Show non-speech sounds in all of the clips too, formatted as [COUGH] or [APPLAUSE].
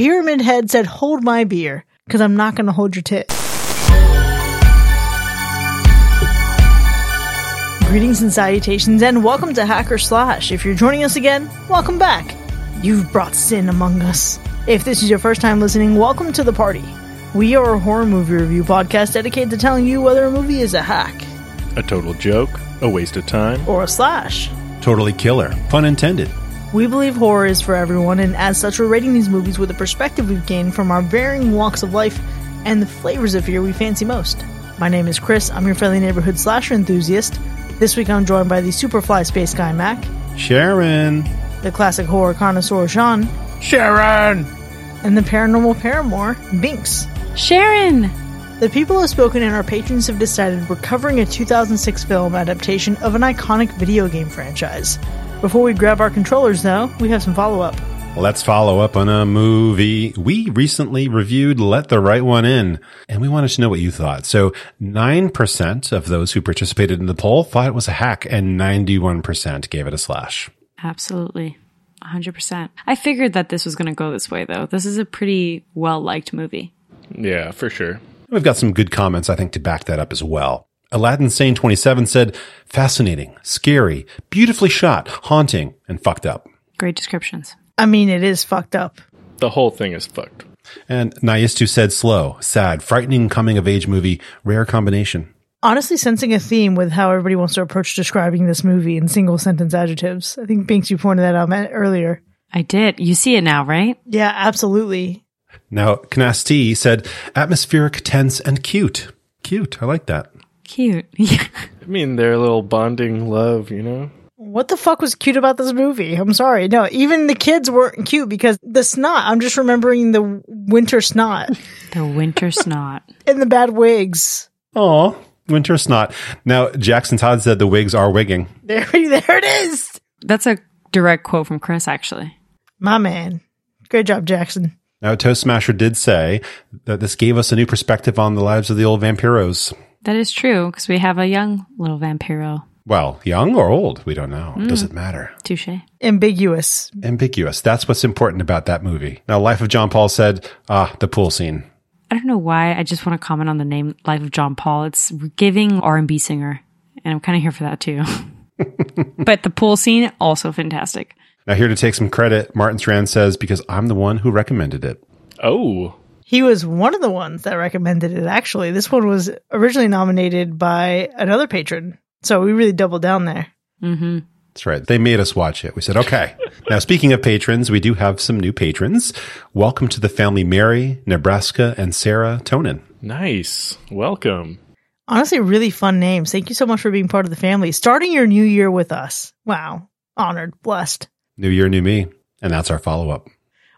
Pyramid Head said, hold my beer, because I'm not going to hold your tit. Greetings and salutations, and welcome to Hacker Slash. If you're joining us again, welcome back. You've brought sin among us. If this is your first time listening, welcome to the party. We are a horror movie review podcast dedicated to telling you whether a movie is a hack, A total joke, a waste of time. or a slash. Totally killer. Pun intended. We believe horror is for everyone, and as such, we're rating these movies with the perspective we've gained from our varying walks of life and the flavors of fear we fancy most. My name is Chris. I'm your friendly neighborhood slasher enthusiast. This week I'm joined by the Superfly Space Guy Mac, Sharon. the classic horror connoisseur Sean, Sharon! and the paranormal paramour Binks. Sharon! The people have spoken and our patrons have decided we're covering a 2006 film adaptation of an iconic video game franchise. Before we grab our controllers, though, we have some follow up. Let's follow up on a movie. We recently reviewed Let the Right One In, and we wanted to know what you thought. So 9% of those who participated in the poll thought it was a hack, and 91% gave it a slash. Absolutely. 100%. I figured that this was going to go this way, though. This is a pretty well liked movie. Yeah, for sure. We've got some good comments, I think, to back that up as well. Aladdin Sane 27 said, fascinating, scary, beautifully shot, haunting, and fucked up. Great descriptions. I mean, it is fucked up. The whole thing is fucked. And Naistu said slow, sad, frightening coming of age movie, rare combination. Honestly, sensing a theme with how everybody wants to approach describing this movie in single sentence adjectives. I think Binks, you pointed that out earlier. I did. You see it now, right? Yeah, absolutely. Now, Knasti said, atmospheric, tense, and cute. Cute. I like that. Cute. [LAUGHS] I mean, their little bonding love, you know? What the fuck was cute about this movie? I'm sorry. No, even the kids weren't cute because the snot, I'm just remembering the winter snot [LAUGHS] the winter snot. [LAUGHS] and the bad wigs. Aw, winter snot. Now, Jackson Todd said the wigs are wigging. There, there it is. That's a direct quote from Chris, actually. My man. Great job, Jackson. Now, Toast Smasher did say that this gave us a new perspective on the lives of the old vampiros. That is true, because we have a young little vampiro. Well, young or old, we don't know. Does it matter? Touche. Ambiguous. Ambiguous. That's what's important about that movie. Now, Life of John Paul said, ah, the pool scene. I don't know why. I just want to comment on the name Life of John Paul. It's giving R&B singer, and I'm kind of here for that too. [LAUGHS] but the pool scene also fantastic. Now, here to take some credit, Martin Strand says, because I'm the one who recommended it. Oh, He was one of the ones that recommended it, actually. This one was originally nominated by another patron. So we really doubled down there. hmm That's right. They made us watch it. We said, okay. now, speaking of patrons, we do have some new patrons. Welcome to the family Mary, Nebraska, and Sarah Tonin. nice. Welcome. Honestly, really fun names. Thank you so much for being part of the family. Starting your new year with us. Wow. Honored, blessed. New year, new me. And that's our follow up.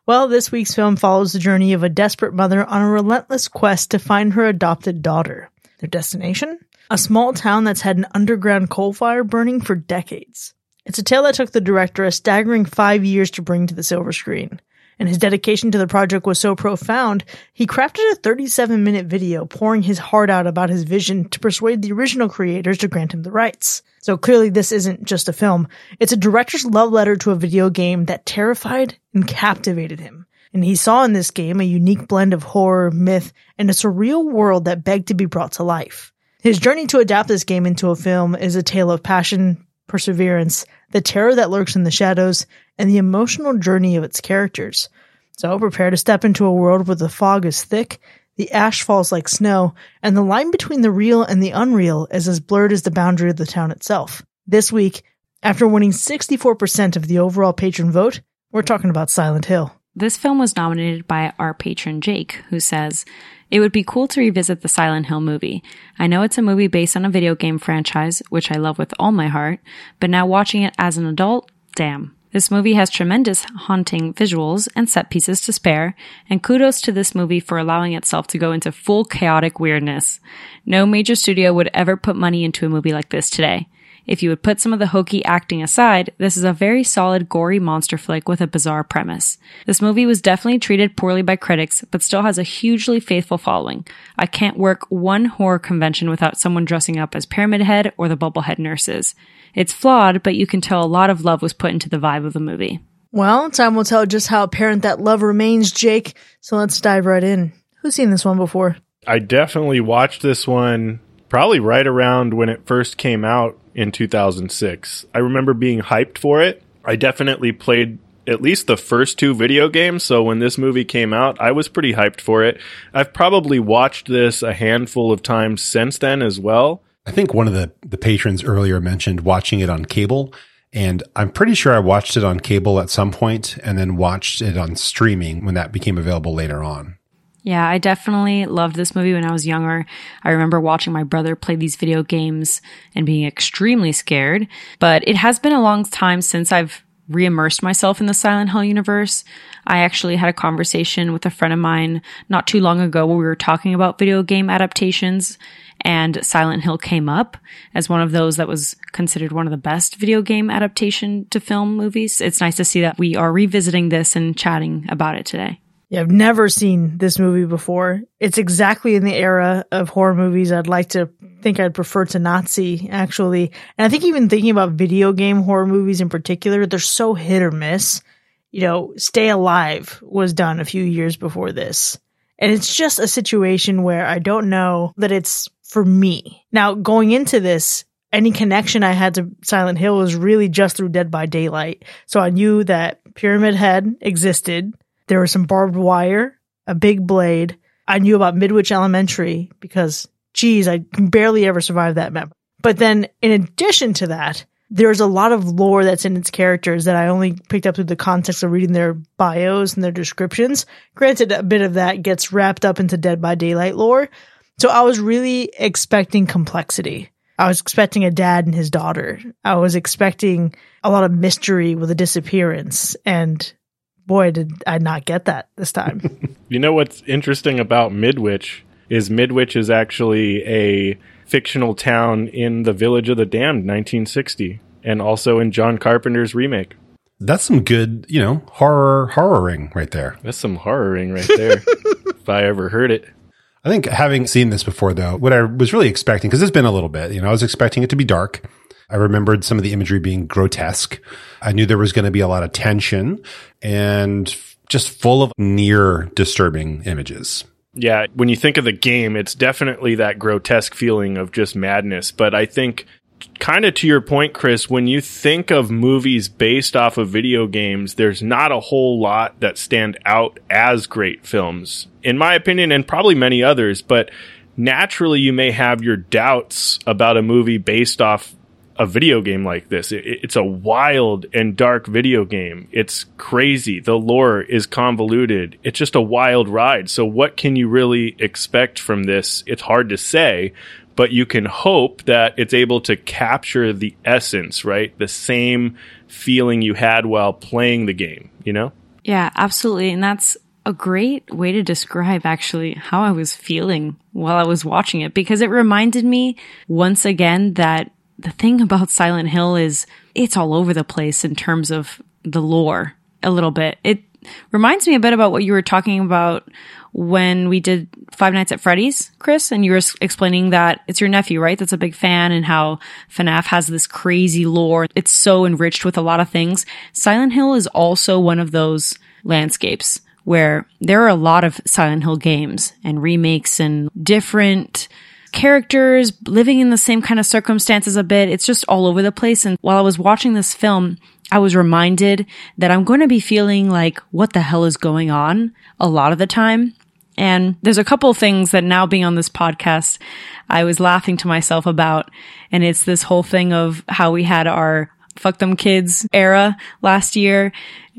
Well, this week's film follows the journey of a desperate mother on a relentless quest to find her adopted daughter. Their destination? A small town that's had an underground coal fire burning for decades. It's a tale that took the director a staggering five years to bring to the silver screen. And his dedication to the project was so profound, he crafted a 37 minute video pouring his heart out about his vision to persuade the original creators to grant him the rights. So clearly this isn't just a film. It's a director's love letter to a video game that terrified and captivated him. And he saw in this game a unique blend of horror, myth, and a surreal world that begged to be brought to life. His journey to adapt this game into a film is a tale of passion, perseverance, the terror that lurks in the shadows, and the emotional journey of its characters. So prepare to step into a world where the fog is thick, the ash falls like snow, and the line between the real and the unreal is as blurred as the boundary of the town itself. This week, after winning 64% of the overall patron vote, we're talking about Silent Hill. This film was nominated by our patron Jake, who says, It would be cool to revisit the Silent Hill movie. I know it's a movie based on a video game franchise, which I love with all my heart, but now watching it as an adult, damn. This movie has tremendous haunting visuals and set pieces to spare, and kudos to this movie for allowing itself to go into full chaotic weirdness. No major studio would ever put money into a movie like this today. If you would put some of the hokey acting aside, this is a very solid, gory monster flick with a bizarre premise. This movie was definitely treated poorly by critics, but still has a hugely faithful following. I can't work one horror convention without someone dressing up as Pyramid Head or the Bubblehead nurses. It's flawed, but you can tell a lot of love was put into the vibe of the movie. Well, time will tell just how apparent that love remains, Jake. So let's dive right in. Who's seen this one before? I definitely watched this one probably right around when it first came out in 2006. I remember being hyped for it. I definitely played at least the first two video games, so when this movie came out, I was pretty hyped for it. I've probably watched this a handful of times since then as well. I think one of the, the patrons earlier mentioned watching it on cable. And I'm pretty sure I watched it on cable at some point and then watched it on streaming when that became available later on. Yeah, I definitely loved this movie when I was younger. I remember watching my brother play these video games and being extremely scared. But it has been a long time since I've re-immersed myself in the Silent Hill universe. I actually had a conversation with a friend of mine not too long ago where we were talking about video game adaptations and Silent Hill came up as one of those that was considered one of the best video game adaptation to film movies. It's nice to see that we are revisiting this and chatting about it today. Yeah, I've never seen this movie before. It's exactly in the era of horror movies I'd like to think I'd prefer to not see, actually. And I think even thinking about video game horror movies in particular, they're so hit or miss. You know, Stay Alive was done a few years before this. And it's just a situation where I don't know that it's for me. Now, going into this, any connection I had to Silent Hill was really just through Dead by Daylight. So I knew that Pyramid Head existed. There was some barbed wire, a big blade. I knew about Midwich Elementary because, geez, I barely ever survive that map. But then, in addition to that, there's a lot of lore that's in its characters that I only picked up through the context of reading their bios and their descriptions. Granted, a bit of that gets wrapped up into Dead by Daylight lore. So I was really expecting complexity. I was expecting a dad and his daughter. I was expecting a lot of mystery with a disappearance. And boy, did I not get that this time. [LAUGHS] You know what's interesting about Midwich is Midwich is actually a fictional town in the Village of the Damned, 1960, and also in John Carpenter's remake. That's some good, you know, horror horroring right there. That's some horroring right there, [LAUGHS] if I ever heard it. I think having seen this before, though, what I was really expecting, because it's been a little bit, you know, I was expecting it to be dark. I remembered some of the imagery being grotesque. I knew there was going to be a lot of tension and just full of near disturbing images. Yeah, when you think of the game, it's definitely that grotesque feeling of just madness. But I think, kind of to your point, Chris, when you think of movies based off of video games, there's not a whole lot that stand out as great films, in my opinion, and probably many others. But naturally, you may have your doubts about a movie based off a video game like this. It, it's a wild and dark video game. It's crazy. The lore is convoluted. It's just a wild ride. So what can you really expect from this? It's hard to say, but you can hope that it's able to capture the essence, right? The same feeling you had while playing the game, you know? Yeah, absolutely. And that's a great way to describe actually how I was feeling while I was watching it because it reminded me once again that the thing about Silent Hill is it's all over the place in terms of the lore a little bit. It reminds me a bit about what you were talking about when we did Five Nights at Freddy's, Chris, and you were explaining that it's your nephew, right? That's a big fan and how FNAF has this crazy lore. It's so enriched with a lot of things. Silent Hill is also one of those landscapes where there are a lot of Silent Hill games and remakes and different characters living in the same kind of circumstances a bit. It's just all over the place. And while I was watching this film, I was reminded that I'm going to be feeling like, what the hell is going on a lot of the time. And there's a couple things that now being on this podcast, I was laughing to myself about. And it's this whole thing of how we had our fuck them kids era last year.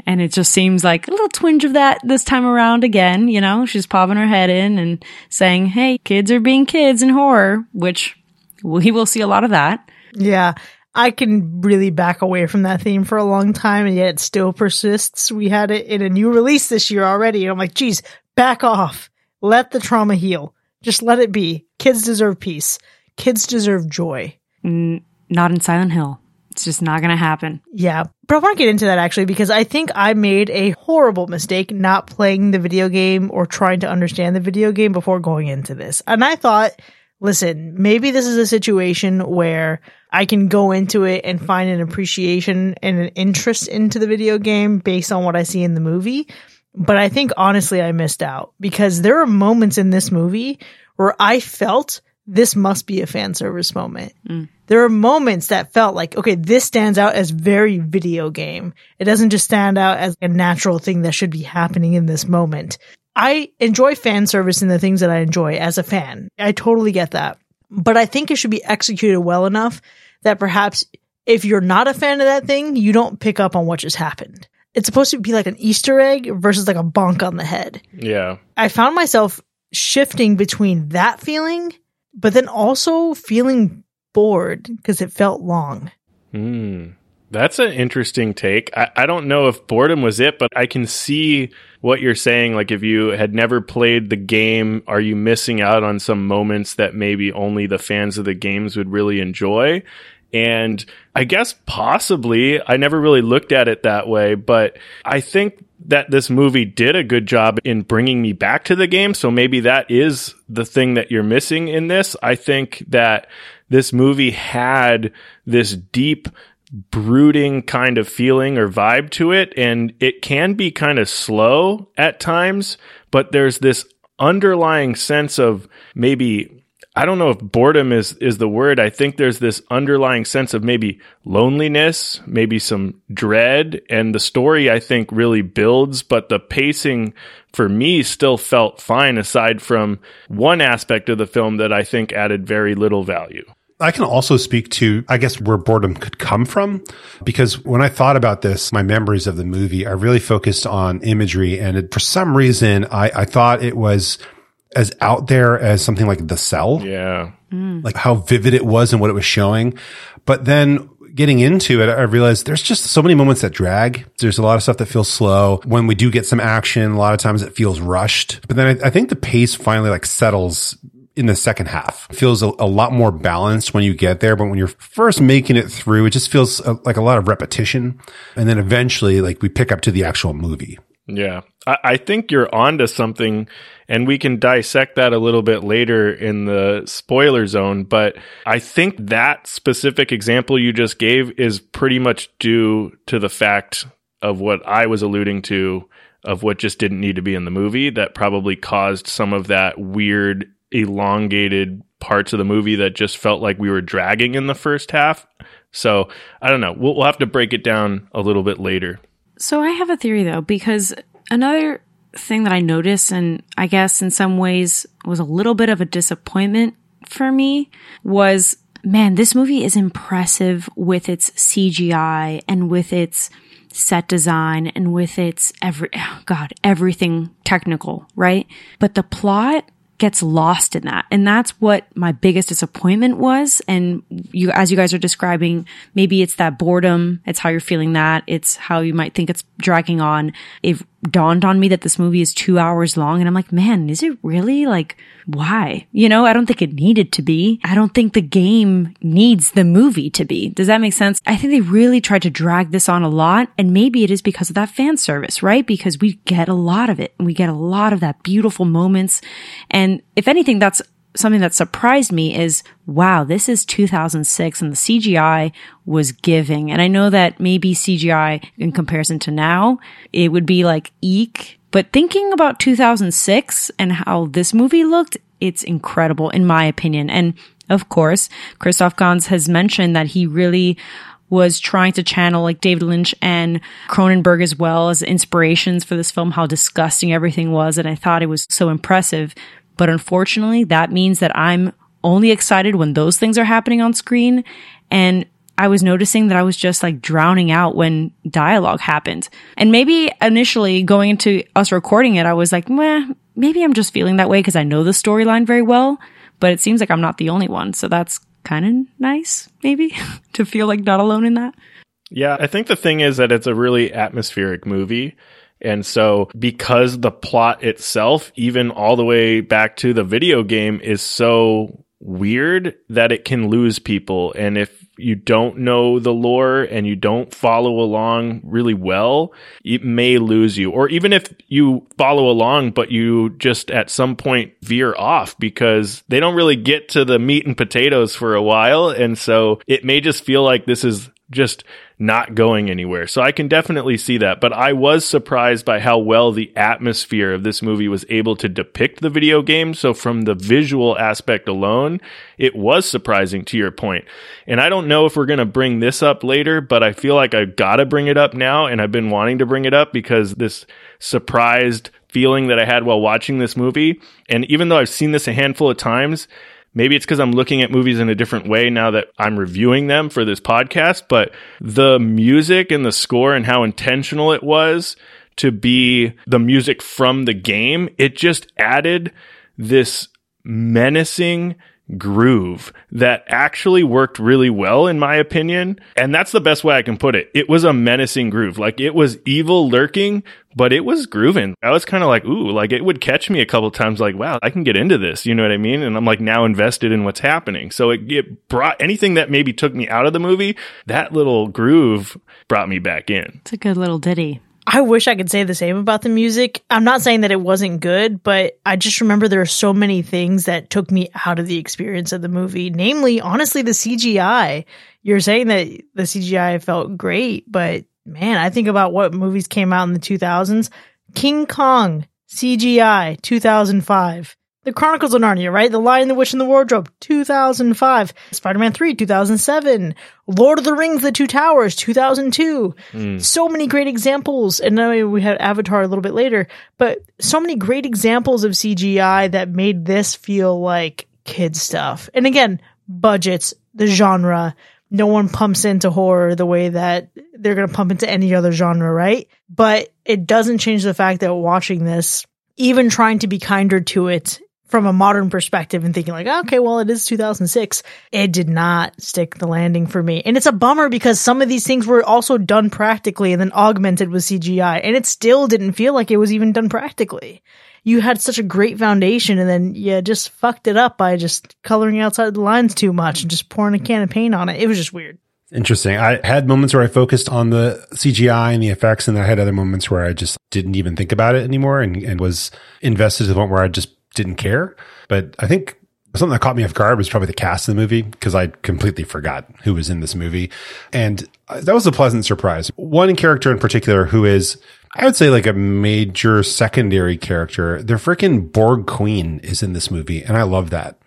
And it just seems like a little twinge of that this time around again. You know, she's popping her head in and saying, Hey, kids are being kids in horror, which we will see a lot of that. yeah. I can really back away from that theme for a long time and yet it still persists. We had it in a new release this year already. And I'm like, geez, back off. Let the trauma heal. Just let it be. Kids deserve peace. Kids deserve joy. N- not in Silent Hill. It's just not going to happen. Yeah. But I want to get into that actually because I think I made a horrible mistake not playing the video game or trying to understand the video game before going into this. And I thought listen, maybe this is a situation where I can go into it and find an appreciation and an interest into the video game based on what I see in the movie. But I think honestly, I missed out because there are moments in this movie where I felt this must be a fan service moment. Mm. There are moments that felt like, okay, this stands out as very video game. It doesn't just stand out as a natural thing that should be happening in this moment. I enjoy fan service in the things that I enjoy as a fan. I totally get that. But I think it should be executed well enough that perhaps if you're not a fan of that thing, you don't pick up on what just happened. It's supposed to be like an Easter egg versus like a bonk on the head. Yeah. I found myself shifting between that feeling but then also feeling bored because it felt long. Hmm. That's an interesting take. I, I don't know if boredom was it, but I can see what you're saying. Like, if you had never played the game, are you missing out on some moments that maybe only the fans of the games would really enjoy? And I guess possibly, I never really looked at it that way, but I think that this movie did a good job in bringing me back to the game. So maybe that is the thing that you're missing in this. I think that this movie had this deep, brooding kind of feeling or vibe to it. And it can be kind of slow at times, but there's this underlying sense of maybe I don't know if boredom is is the word. I think there's this underlying sense of maybe loneliness, maybe some dread, and the story I think really builds, but the pacing for me still felt fine aside from one aspect of the film that I think added very little value. I can also speak to, I guess, where boredom could come from. Because when I thought about this, my memories of the movie, I really focused on imagery. And it, for some reason, I, I thought it was as out there as something like The Cell. Yeah. Mm. Like how vivid it was and what it was showing. But then getting into it, I realized there's just so many moments that drag. There's a lot of stuff that feels slow. When we do get some action, a lot of times it feels rushed. But then I, I think the pace finally like settles in the second half. It feels a, a, lot more balanced when you get there, but when you're first making it through, it just feels a, like a lot of repetition. And then eventually, like we pick up to the actual movie. Yeah. I, I think you're onto something and we can dissect that a little bit later in the spoiler zone. But I think that specific example you just gave is pretty much due to the fact of what I was alluding to of what just didn't need to be in the movie that probably caused some of that weird, elongated parts of the movie that just felt like we were dragging in the first half. So I don't know. We'll, we'll have to break it down a little bit later. So I have a theory though, because another thing that I noticed, and I guess in some ways was a little bit of a disappointment for me, was man, this movie is impressive with its CGI and with its set design and with its every, oh [SIGHS] God, everything technical, right? But the plot gets lost in that. And that's what my biggest disappointment was. And you, as you guys are describing, maybe it's that boredom. It's how you're feeling that. It's how you might think it's dragging on. It dawned on me that this movie is two hours long. And I'm like, man, is it really like, why? You know, I don't think it needed to be. I don't think the game needs the movie to be. Does that make sense? I think they really tried to drag this on a lot. And maybe it is because of that fan service, right? Because we get a lot of it and we get a lot of that beautiful moments. And if anything, that's something that surprised me is wow, this is 2006 and the CGI was giving. And I know that maybe CGI in comparison to now, it would be like eek. But thinking about 2006 and how this movie looked, it's incredible in my opinion. And of course, Christophe Gans has mentioned that he really was trying to channel like David Lynch and Cronenberg as well as inspirations for this film, how disgusting everything was. And I thought it was so impressive. But unfortunately, that means that I'm only excited when those things are happening on screen. And I was noticing that I was just like drowning out when dialogue happened. And maybe initially going into us recording it, I was like, meh, maybe I'm just feeling that way because I know the storyline very well. But it seems like I'm not the only one. So that's kind of nice, maybe, [LAUGHS] to feel like not alone in that. Yeah, I think the thing is that it's a really atmospheric movie. And so because the plot itself, even all the way back to the video game is so weird that it can lose people. And if you don't know the lore and you don't follow along really well, it may lose you. Or even if you follow along, but you just at some point veer off because they don't really get to the meat and potatoes for a while. And so it may just feel like this is just not going anywhere. So I can definitely see that. But I was surprised by how well the atmosphere of this movie was able to depict the video game. So from the visual aspect alone, it was surprising to your point. And I don't know if we're going to bring this up later, but I feel like I've got to bring it up now. And I've been wanting to bring it up because this surprised feeling that I had while watching this movie. And even though I've seen this a handful of times, Maybe it's because I'm looking at movies in a different way now that I'm reviewing them for this podcast, but the music and the score and how intentional it was to be the music from the game, it just added this menacing groove that actually worked really well in my opinion. And that's the best way i can put it. It was a menacing groove. Like it was evil lurking but it was grooving. I was kind of like ooh like it would catch me a couple times like wow i can get into this. You know what i mean? And i'm like now invested in what's happening. So it, it brought anything that maybe took me out of the movie that little groove brought me back in. It's a good little ditty. I wish I could say the same about the music. I'm not saying that it wasn't good, but I just remember there are so many things that took me out of the experience of the movie. Namely, honestly, the CGI. You're saying that the CGI felt great, but man, I think about what movies came out in the 2000s. King Kong, CGI, 2005. The Chronicles of Narnia, right? The Lion, the Witch, and the Wardrobe, 2005. Spider-Man 3, 2007. Lord of the Rings, The Two Towers, 2002. Hmm. So many great examples. And then we had Avatar a little bit later, but so many great examples of CGI that made this feel like kid stuff. And again, budgets, the genre. No one pumps into horror the way that they're going to pump into any other genre, right? But it doesn't change the fact that watching this, even trying to be kinder to it from a modern perspective and thinking like, okay, well, it is 2006. It did not stick the landing for me. And it's a bummer because some of these things were also done practically and then augmented with CGI. And it still didn't feel like it was even done practically. You had such a great foundation and then you just fucked it up by just coloring outside the lines too much and just pouring a can of paint on it. It was just weird. Interesting. I had moments where I focused on the CGI and the effects, and I had other moments where I just didn't even think about it anymore and, and was invested to the point where I just didn't care. But I think something that caught me off guard was probably the cast of the movie because I completely forgot who was in this movie. And uh, that was a pleasant surprise. One character in particular who is, I would say like a major secondary character. The freaking Borg Queen is in this movie. And I love that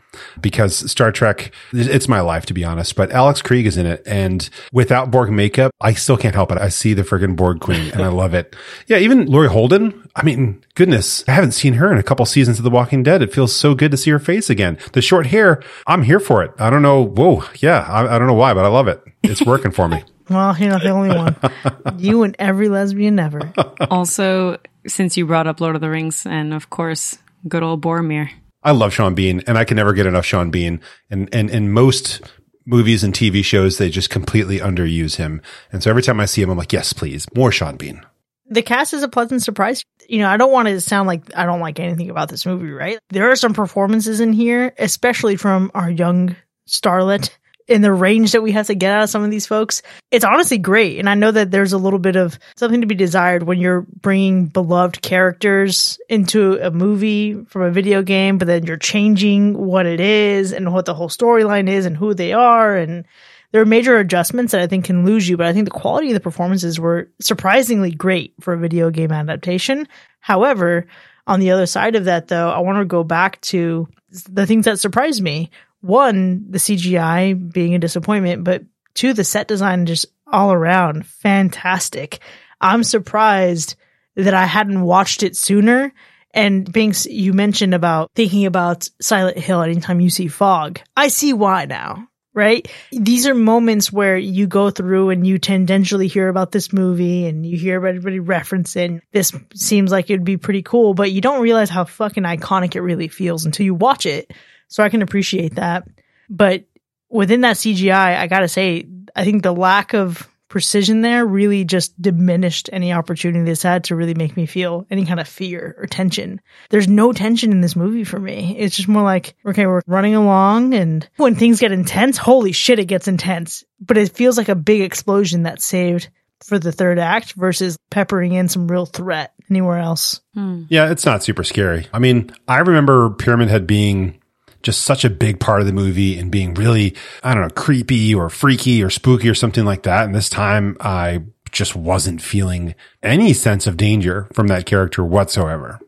because Star Trek, it's my life to be honest, but Alice Krige is in it. And without Borg makeup, I still can't help it. I see the friggin' Borg Queen and I love it. [LAUGHS] Yeah. Even Laurie Holden. I mean, goodness, I haven't seen her in a couple seasons of The Walking Dead. It feels so good to see her face again. The short hair, I'm here for it. I don't know. Whoa. Yeah. I, I don't know why, but I love it. It's working for me. [LAUGHS] Well, you're not the only one. [LAUGHS] you and every lesbian ever. Also, since you brought up Lord of the Rings, and of course, good old Boromir. I love Sean Bean and I can never get enough Sean Bean. And, and, in most movies and TV shows, they just completely underuse him. And so every time I see him, I'm like, yes, please, more Sean Bean. The cast is a pleasant surprise. You know, I don't want to sound like I don't like anything about this movie, right? There are some performances in here, especially from our young starlet in the range that we have to get out of some of these folks. It's honestly great. And I know that there's a little bit of something to be desired when you're bringing beloved characters into a movie from a video game, but then you're changing what it is and what the whole storyline is and who they are. And there are major adjustments that I think can lose you, but I think the quality of the performances were surprisingly great for a video game adaptation. However, on the other side of that, though, I want to go back to the things that surprised me one, the CGI being a disappointment, but two, the set design just all around fantastic. I'm surprised that I hadn't watched it sooner. And Binks, you mentioned about thinking about Silent Hill anytime you see fog. I see why now, right? These are moments where you go through and you tangentially hear about this movie and you hear everybody referencing this seems like it'd be pretty cool, but you don't realize how fucking iconic it really feels until you watch it. So I can appreciate that. But within that CGI, I gotta say, I think the lack of precision there really just diminished any opportunity this had to really make me feel any kind of fear or tension. There's no tension in this movie for me. It's just more like, okay, we're running along and when things get intense, holy shit, it gets intense. But it feels like a big explosion that saved for the third act versus peppering in some real threat anywhere else. Hmm. Yeah, it's not super scary. I mean, I remember Pyramid Head being just such a big part of the movie and being really, I don't know, creepy or freaky or spooky or something like that. And this time I just wasn't feeling any sense of danger from that character whatsoever.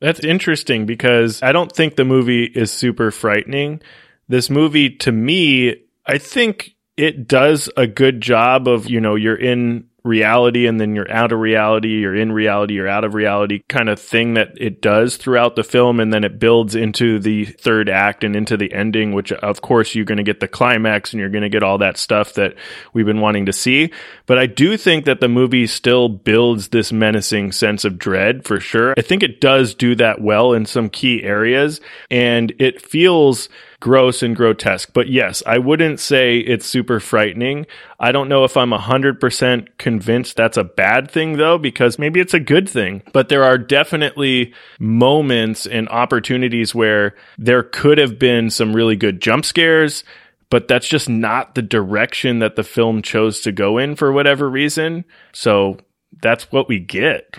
That's interesting because I don't think the movie is super frightening. This movie, to me, I think it does a good job of, you know, you're in reality and then you're out of reality, you're in reality, you're out of reality kind of thing that it does throughout the film. And then it builds into the third act and into the ending, which of course you're going to get the climax and you're going to get all that stuff that we've been wanting to see. But I do think that the movie still builds this menacing sense of dread for sure. I think it does do that well in some key areas and it feels gross and grotesque. But yes, I wouldn't say it's super frightening. I don't know if I'm 100% convinced that's a bad thing though, because maybe it's a good thing. But there are definitely moments and opportunities where there could have been some really good jump scares. But that's just not the direction that the film chose to go in for whatever reason. So that's what we get.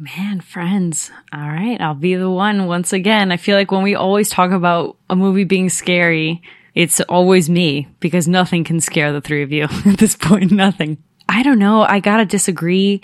Man, friends. All right. I'll be the one once again. I feel like when we always talk about a movie being scary, it's always me because nothing can scare the three of you [LAUGHS] at this point. Nothing. I don't know. I gotta disagree.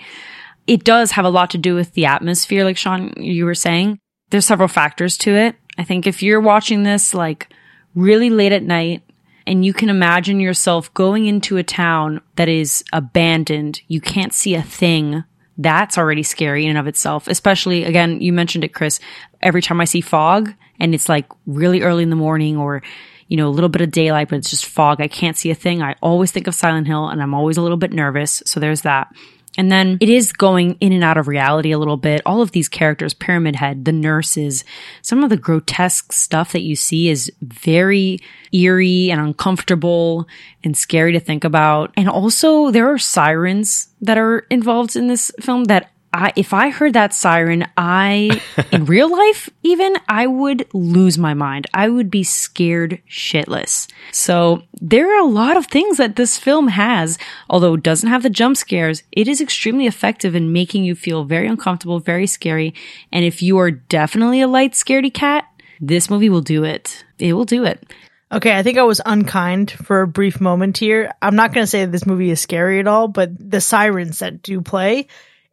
It does have a lot to do with the atmosphere, like Sean, you were saying. There's several factors to it. I think if you're watching this like really late at night and you can imagine yourself going into a town that is abandoned, you can't see a thing that's already scary in and of itself. Especially again, you mentioned it, Chris. Every time I see fog and it's like really early in the morning or, you know, a little bit of daylight, but it's just fog. I can't see a thing. I always think of Silent Hill and I'm always a little bit nervous. So there's that. And then it is going in and out of reality a little bit. All of these characters, Pyramid Head, the nurses, some of the grotesque stuff that you see is very eerie and uncomfortable and scary to think about. And also there are sirens that are involved in this film that I, if I heard that siren, I, [LAUGHS] in real life, even, I would lose my mind. I would be scared shitless. So there are a lot of things that this film has, although it doesn't have the jump scares, it is extremely effective in making you feel very uncomfortable, very scary. And if you are definitely a light scaredy cat, this movie will do it. It will do it. Okay, I think I was unkind for a brief moment here. I'm not going to say this movie is scary at all, but the sirens that do play,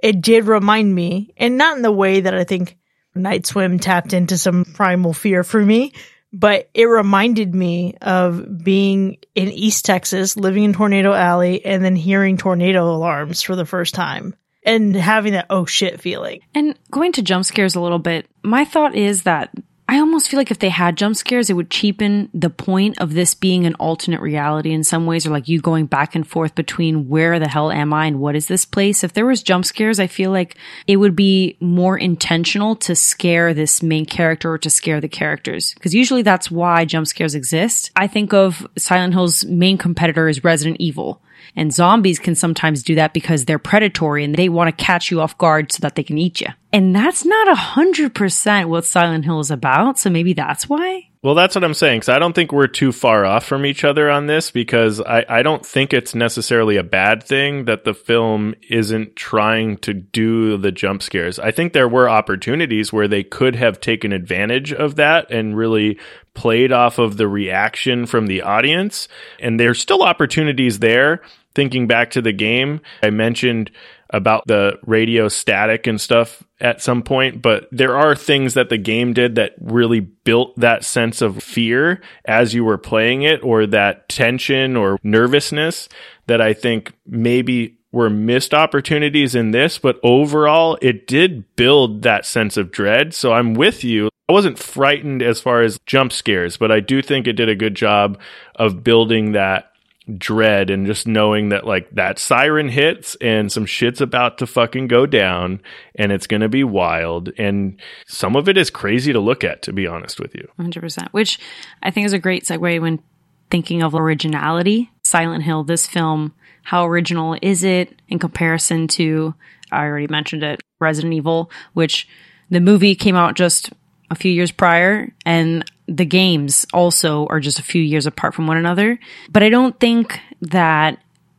it did remind me, and not in the way that I think Night Swim tapped into some primal fear for me, but it reminded me of being in East Texas, living in Tornado Alley, and then hearing tornado alarms for the first time and having that oh shit feeling. And going to jump scares a little bit, my thought is that I almost feel like if they had jump scares, it would cheapen the point of this being an alternate reality in some ways, or like you going back and forth between where the hell am I and what is this place. If there was jump scares, I feel like it would be more intentional to scare this main character or to scare the characters. Because usually that's why jump scares exist. I think of Silent Hill's main competitor is Resident Evil. And zombies can sometimes do that because they're predatory and they want to catch you off guard so that they can eat you. And that's not a hundred percent what Silent Hill is about. So maybe that's why. Well, that's what I'm saying. Because I don't think we're too far off from each other on this because I, I don't think it's necessarily a bad thing that the film isn't trying to do the jump scares. I think there were opportunities where they could have taken advantage of that and really played off of the reaction from the audience. And there's still opportunities there. Thinking back to the game, I mentioned about the radio static and stuff at some point, but there are things that the game did that really built that sense of fear as you were playing it or that tension or nervousness that I think maybe were missed opportunities in this, but overall it did build that sense of dread. So I'm with you. I wasn't frightened as far as jump scares, but I do think it did a good job of building that dread and just knowing that like that siren hits and some shit's about to fucking go down and it's going to be wild and some of it is crazy to look at to be honest with you 100%. Which I think is a great segue when thinking of originality. Silent Hill, this film how original is it in comparison to, I already mentioned it, Resident Evil, which the movie came out just a few years prior and the games also are just a few years apart from one another. But I don't think that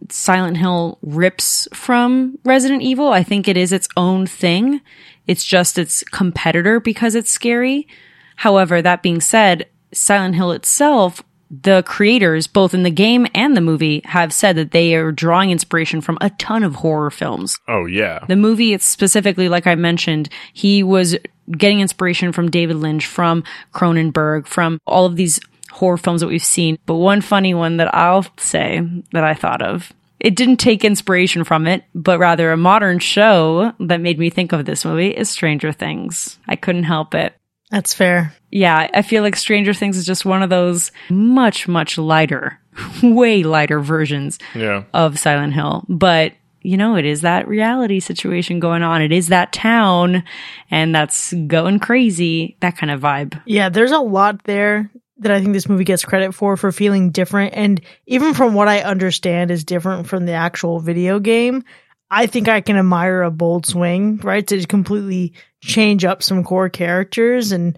Silent Hill rips from Resident Evil. I think it is its own thing. It's just its competitor because it's scary. However, that being said, Silent Hill itself, the creators, both in the game and the movie, have said that they are drawing inspiration from a ton of horror films. Oh yeah. The movie, it's specifically, like I mentioned, he was getting inspiration from David Lynch, from Cronenberg, from all of these horror films that we've seen. But one funny one that I'll say that I thought of. It didn't take inspiration from it, but rather a modern show that made me think of this movie is Stranger Things. I couldn't help it. That's fair. Yeah, I feel like Stranger Things is just one of those much, much lighter, [LAUGHS] way lighter versions Yeah. of Silent Hill. But, you know, it is that reality situation going on. It is that town and that's going crazy, that kind of vibe. Yeah, there's a lot there that I think this movie gets credit for for feeling different and even from what I understand is different from the actual video game. I think I can admire a bold swing, right? To completely change up some core characters and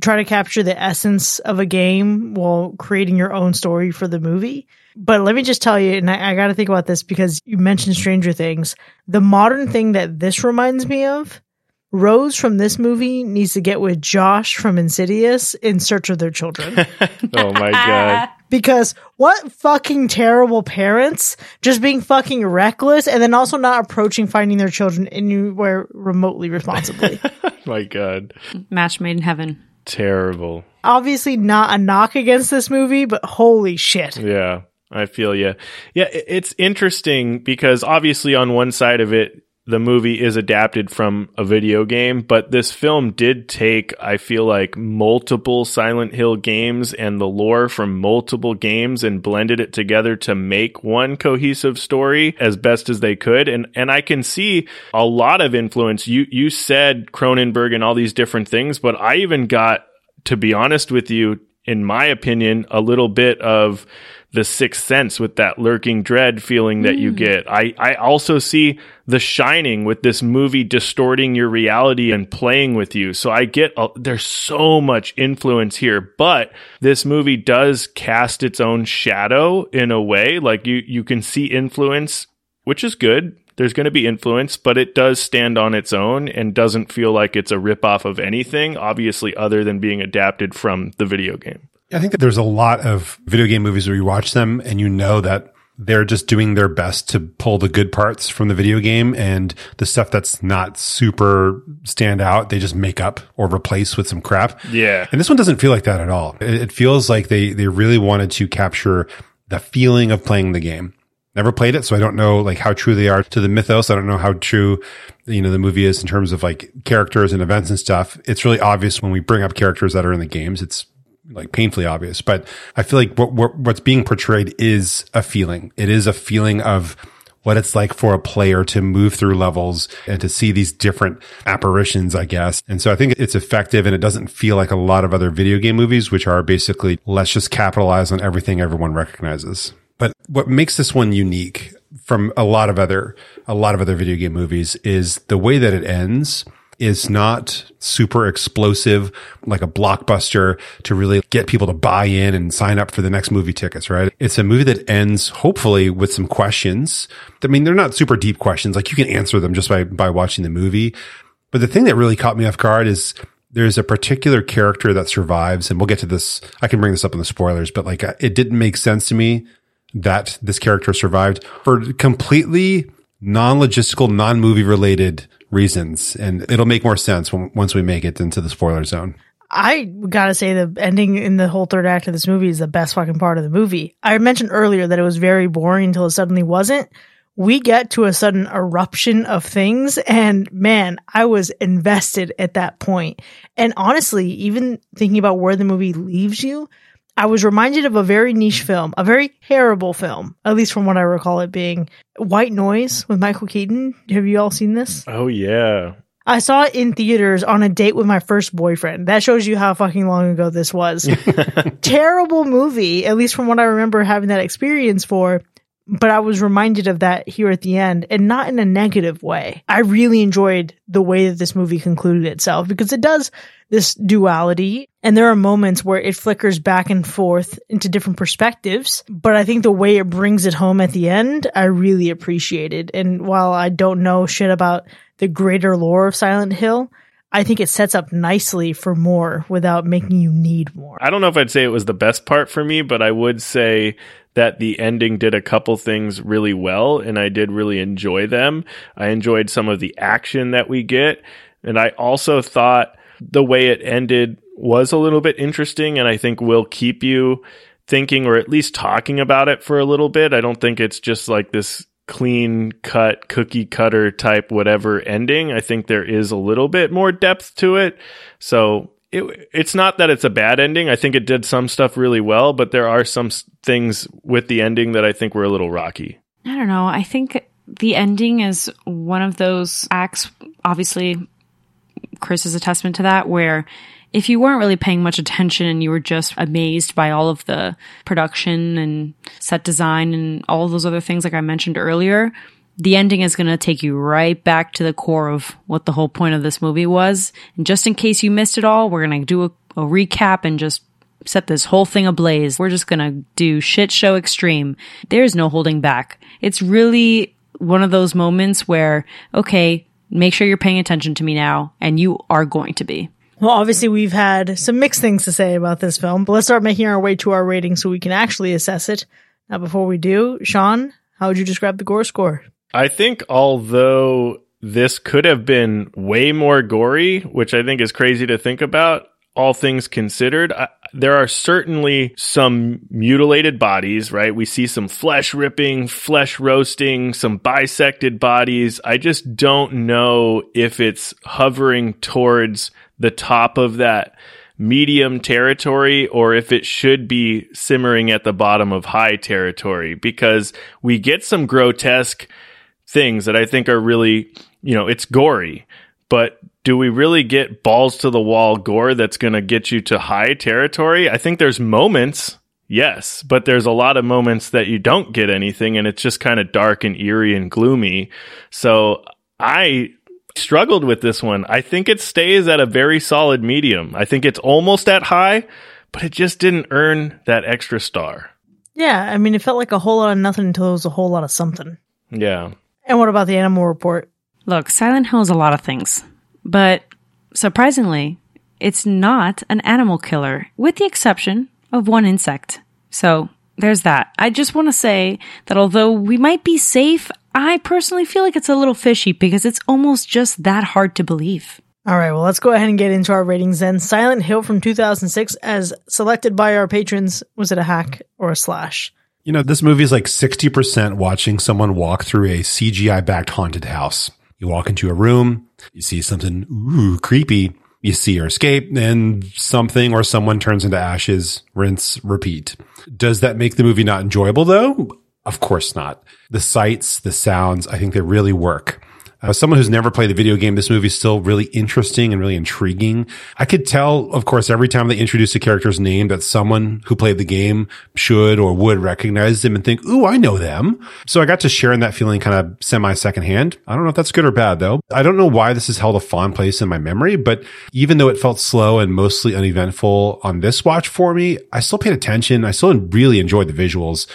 try to capture the essence of a game while creating your own story for the movie. But let me just tell you, and I, I got to think about this because you mentioned Stranger Things. The modern thing that this reminds me of Rose from this movie needs to get with Josh from Insidious in search of their children. [LAUGHS] Oh my god. [LAUGHS] because what fucking terrible parents just being fucking reckless and then also not approaching finding their children anywhere remotely responsibly. [LAUGHS] my god. Match made in heaven. Terrible. Obviously, not a knock against this movie, but holy shit. Yeah. I feel you. Yeah, it's interesting because obviously on one side of it, the movie is adapted from a video game, but this film did take, I feel like, multiple Silent Hill games and the lore from multiple games and blended it together to make one cohesive story as best as they could. And and I can see a lot of influence. You you said Cronenberg and all these different things, but I even got, to be honest with you, in my opinion, a little bit of the sixth sense with that lurking dread feeling that you hmm. get. I, I also see the shining with this movie distorting your reality and playing with you. So I get, a, there's so much influence here, but this movie does cast its own shadow in a way. Like you, you can see influence, which is good. There's going to be influence, but it does stand on its own and doesn't feel like it's a ripoff of anything, obviously, other than being adapted from the video game. I think that there's a lot of video game movies where you watch them and you know that they're just doing their best to pull the good parts from the video game and the stuff that's not super stand out, they just make up or replace with some crap. Yeah. And this one doesn't feel like that at all. It, feels like they, they really wanted to capture the feeling of playing the game. Never played it, so I don't know like how true they are to the mythos. I don't know how true, you know, the movie is in terms of like characters and events and stuff. It's really obvious when we bring up characters that are in the games. It's like painfully obvious, but I feel like what, what what's being portrayed is a feeling. It is a feeling of what it's like for a player to move through levels and to see these different apparitions, I guess. And so I think it's effective and it doesn't feel like a lot of other video game movies, which are basically let's just capitalize on everything everyone recognizes. But what makes this one unique from a lot of other, a lot of other video game movies is the way that it ends is not super explosive like a blockbuster to really get people to buy in and sign up for the next movie tickets, right? It's a movie that ends hopefully with some questions. I mean, they're not super deep questions. Like you can answer them just by, by watching the movie. But the thing that really caught me off guard is there's a particular character that survives and we'll get to this. I can bring this up in the spoilers, but like uh, it didn't make sense to me that this character survived for completely non-logistical, non-movie related reasons. And it'll make more sense once we make it into the spoiler zone. I gotta say the ending in the whole third act of this movie is the best fucking part of the movie. I mentioned earlier that it was very boring until it suddenly wasn't. We get to a sudden eruption of things and man, I was invested at that point. And honestly, even thinking about where the movie leaves you, I was reminded of a very niche mm-hmm. film, a very terrible film, at least from what I recall it being White Noise with Michael Keaton. Have you all seen this? Oh yeah. I saw it in theaters on a date with my first boyfriend. That shows you how fucking long ago this was. [LAUGHS] Terrible movie, at least from what I remember having that experience for. But I was reminded of that here at the end and not in a negative way. I really enjoyed the way that this movie concluded itself because it does this duality and there are moments where it flickers back and forth into different perspectives. But I think the way it brings it home at the end, I really appreciated. And while I don't know shit about the greater lore of Silent Hill, I think it sets up nicely for more without making you need more. I don't know if I'd say it was the best part for me, but I would say that the ending did a couple things really well and I did really enjoy them. I enjoyed some of the action that we get. And I also thought the way it ended was a little bit interesting and I think will keep you thinking or at least talking about it for a little bit. I don't think it's just like this clean cut cookie cutter type whatever ending. I think there is a little bit more depth to it. So it, it's not that it's a bad ending. I think it did some stuff really well, but there are some things with the ending that I think were a little rocky. I don't know. I think the ending is one of those acts. Obviously, Chris is a testament to that, where if you weren't really paying much attention and you were just amazed by all of the production and set design and all those other things, like I mentioned earlier, the ending is going to take you right back to the core of what the whole point of this movie was. And just in case you missed it all, we're going to do a, a recap and just set this whole thing ablaze. We're just going to do shit show extreme. There's no holding back. It's really one of those moments where, okay, make sure you're paying attention to me now, and you are going to be. Well, obviously, we've had some mixed things to say about this film, but let's start making our way to our rating so we can actually assess it. Now, before we do, Sean, how would you describe the gore score? I think although this could have been way more gory, which I think is crazy to think about, all things considered, I, there are certainly some mutilated bodies, right? We see some flesh ripping, flesh roasting, some bisected bodies. I just don't know if it's hovering towards the top of that medium territory or if it should be simmering at the bottom of high territory because we get some grotesque things that I think are really, you know, it's gory, but do we really get balls to the wall gore that's going to get you to high territory? I think there's moments, yes, but there's a lot of moments that you don't get anything and it's just kind of dark and eerie and gloomy. So I struggled with this one. I think it stays at a very solid medium. I think it's almost at high, but it just didn't earn that extra star. Yeah, I mean, it felt like a whole lot of nothing until it was a whole lot of something. Yeah. And what about the animal report? Look, Silent Hill is a lot of things, but surprisingly, it's not an animal killer, with the exception of one insect. So there's that. I just want to say that although we might be safe, I personally feel like it's a little fishy because it's almost just that hard to believe. All right, well, let's go ahead and get into our ratings then. Silent Hill from 2006, as selected by our patrons, was it a hack or a slash? You know, this movie is like 60% watching someone walk through a CGI backed haunted house. You walk into a room, you see something ooh, creepy, you see her escape, and something or someone turns into ashes, rinse, repeat. Does that make the movie not enjoyable though? Of course not. The sights, the sounds, I think they really work. As someone who's never played the video game, this movie is still really interesting and really intriguing. I could tell, of course, every time they introduce a character's name that someone who played the game should or would recognize them and think, ooh, I know them. So I got to share in that feeling kind of semi secondhand. I don't know if that's good or bad though. I don't know why this has held a fond place in my memory, but even though it felt slow and mostly uneventful on this watch for me, I still paid attention. I still really enjoyed the visuals.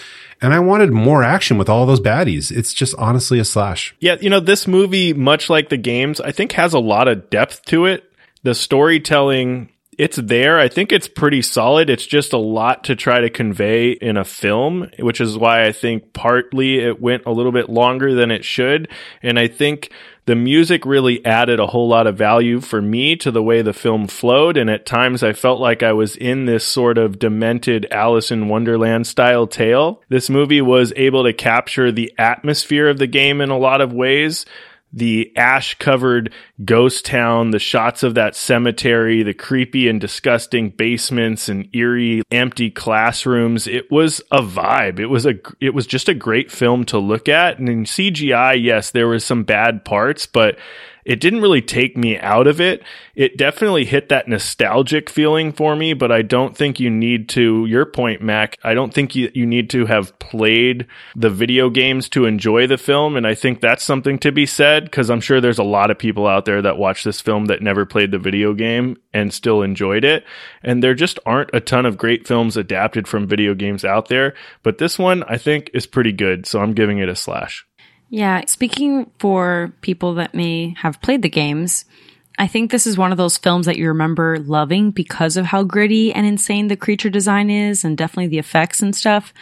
And I wanted more action with all those baddies. It's just honestly a slash. Yeah, you know, this movie, much like the games, I think has a lot of depth to it. The storytelling, it's there. I think it's pretty solid. It's just a lot to try to convey in a film, which is why I think partly it went a little bit longer than it should. And I think the music really added a whole lot of value for me to the way the film flowed. And at times I felt like I was in this sort of demented Alice in Wonderland style tale. This movie was able to capture the atmosphere of the game in a lot of ways the ash covered ghost town, the shots of that cemetery, the creepy and disgusting basements and eerie empty classrooms. It was a vibe. It was a, it was just a great film to look at. And in CGI, yes, there was some bad parts, but it didn't really take me out of it. It definitely hit that nostalgic feeling for me, but I don't think you need to, your point, Mac, I don't think you, you need to have played the video games to enjoy the film. And I think that's something to be said because I'm sure there's a lot of people out there that watch this film that never played the video game and still enjoyed it. And there just aren't a ton of great films adapted from video games out there. But this one I think is pretty good. So I'm giving it a slash. Yeah, speaking for people that may have played the games, I think this is one of those films that you remember loving because of how gritty and insane the creature design is and definitely the effects and stuff.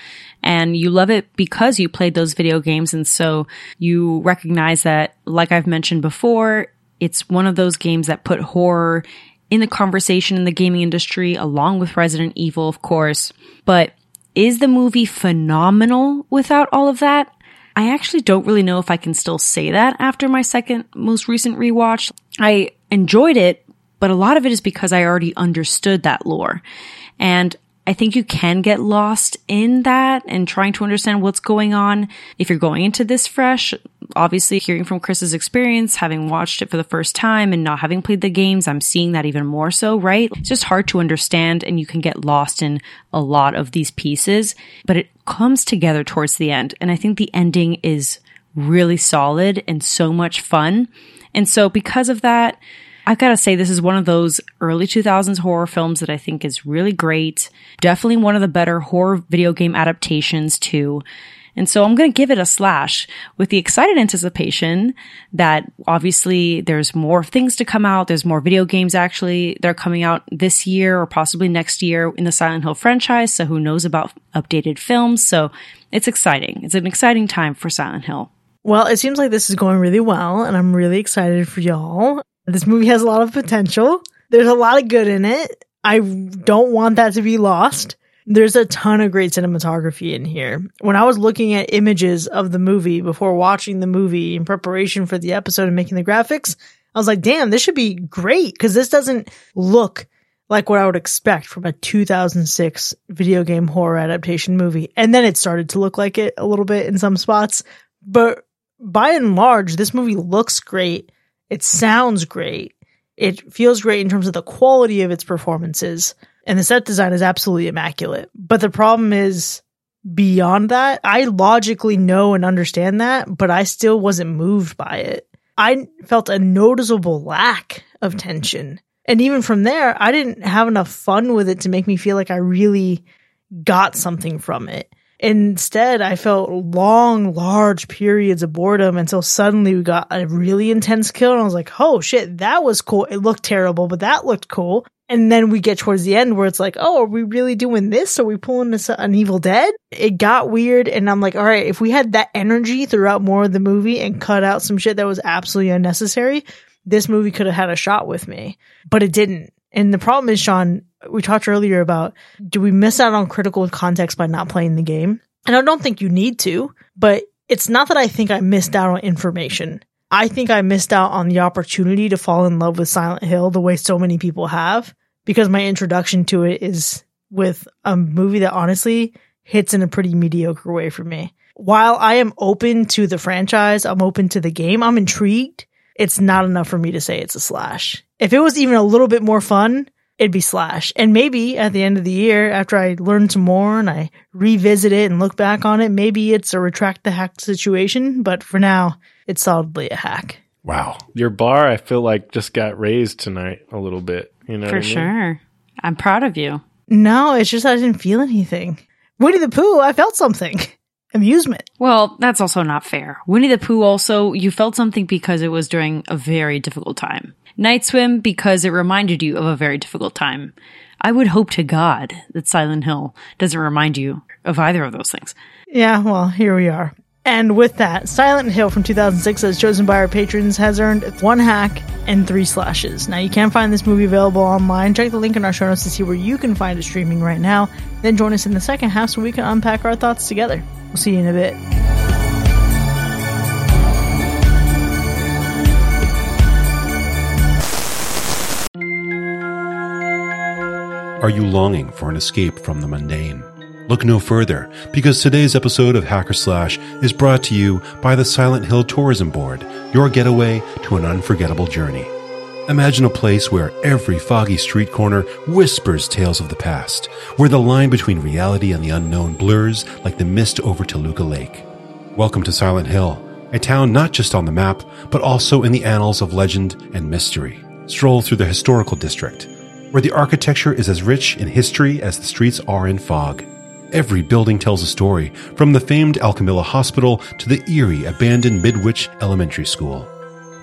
And you love it because you played those video games. And so you recognize that, like I've mentioned before, it's one of those games that put horror in the conversation in the gaming industry along with Resident Evil, of course. But is the movie phenomenal without all of that? I actually don't really know if I can still say that after my second most recent rewatch. I enjoyed it, but a lot of it is because I already understood that lore. And I think you can get lost in that and trying to understand what's going on if you're going into this fresh. Obviously, hearing from Chris's experience, having watched it for the first time and not having played the games, I'm seeing that even more so, right? It's just hard to understand and you can get lost in a lot of these pieces, but it comes together towards the end. And I think the ending is really solid and so much fun. And so because of that, I've got to say, this is one of those early 2000s horror films that I think is really great. Definitely one of the better horror video game adaptations too. And so I'm going to give it a slash with the excited anticipation that obviously there's more things to come out. There's more video games actually that are coming out this year or possibly next year in the Silent Hill franchise. So who knows about updated films? So it's exciting. It's an exciting time for Silent Hill. Well, it seems like this is going really well, and I'm really excited for y'all. This movie has a lot of potential. There's a lot of good in it. I don't want that to be lost. There's a ton of great cinematography in here. When I was looking at images of the movie before watching the movie in preparation for the episode and making the graphics, I was like, damn, this should be great because this doesn't look like what I would expect from a 2006 video game horror adaptation movie. And then it started to look like it a little bit in some spots. But by and large, this movie looks great. It sounds great. It feels great in terms of the quality of its performances. And the set design is absolutely immaculate. But the problem is beyond that, I logically know and understand that, but I still wasn't moved by it. I felt a noticeable lack of tension. And even from there, I didn't have enough fun with it to make me feel like I really got something from it. Instead, I felt long, large periods of boredom until suddenly we got a really intense kill. And I was like, oh shit, that was cool. It looked terrible, but that looked cool. And then we get towards the end where it's like, oh, are we really doing this? Are we pulling this an Evil Dead? It got weird. And I'm like, all right, if we had that energy throughout more of the movie and cut out some shit that was absolutely unnecessary, this movie could have had a shot with me, but it didn't. And the problem is, Sean, we talked earlier about do we miss out on critical context by not playing the game? And I don't think you need to, but it's not that I think I missed out on information. I think I missed out on the opportunity to fall in love with Silent Hill the way so many people have because my introduction to it is with a movie that honestly hits in a pretty mediocre way for me. While I am open to the franchise, I'm open to the game, I'm intrigued. It's not enough for me to say it's a slash. If it was even a little bit more fun, it'd be Slash. And maybe at the end of the year, after I learn some more and I revisit it and look back on it, maybe it's a retract the hack situation. But for now, it's solidly a hack. Wow. Your bar, I feel like, just got raised tonight a little bit. You know, for I mean? sure. I'm proud of you. No, it's just I didn't feel anything. Winnie the Pooh, I felt something. [LAUGHS] Amusement. Well, that's also not fair. Winnie the Pooh also, you felt something because it was during a very difficult time. Night Swim because it reminded you of a very difficult time. I would hope to God that Silent Hill doesn't remind you of either of those things. Yeah, well, here we are. And with that, Silent Hill from 2006, as chosen by our patrons, has earned one hack and three slashes. Now, you can find this movie available online. Check the link in our show notes to see where you can find it streaming right now. Then join us in the second half so we can unpack our thoughts together. We'll see you in a bit. Are you longing for an escape from the mundane? Look no further, because today's episode of Hack or Slash is brought to you by the Silent Hill Tourism Board, your getaway to an unforgettable journey. Imagine a place where every foggy street corner whispers tales of the past, where the line between reality and the unknown blurs like the mist over Toluca Lake. Welcome to Silent Hill, a town not just on the map, but also in the annals of legend and mystery. Stroll through the historical district, where the architecture is as rich in history as the streets are in fog. Every building tells a story, from the famed Alchemilla Hospital to the eerie abandoned Midwich Elementary School.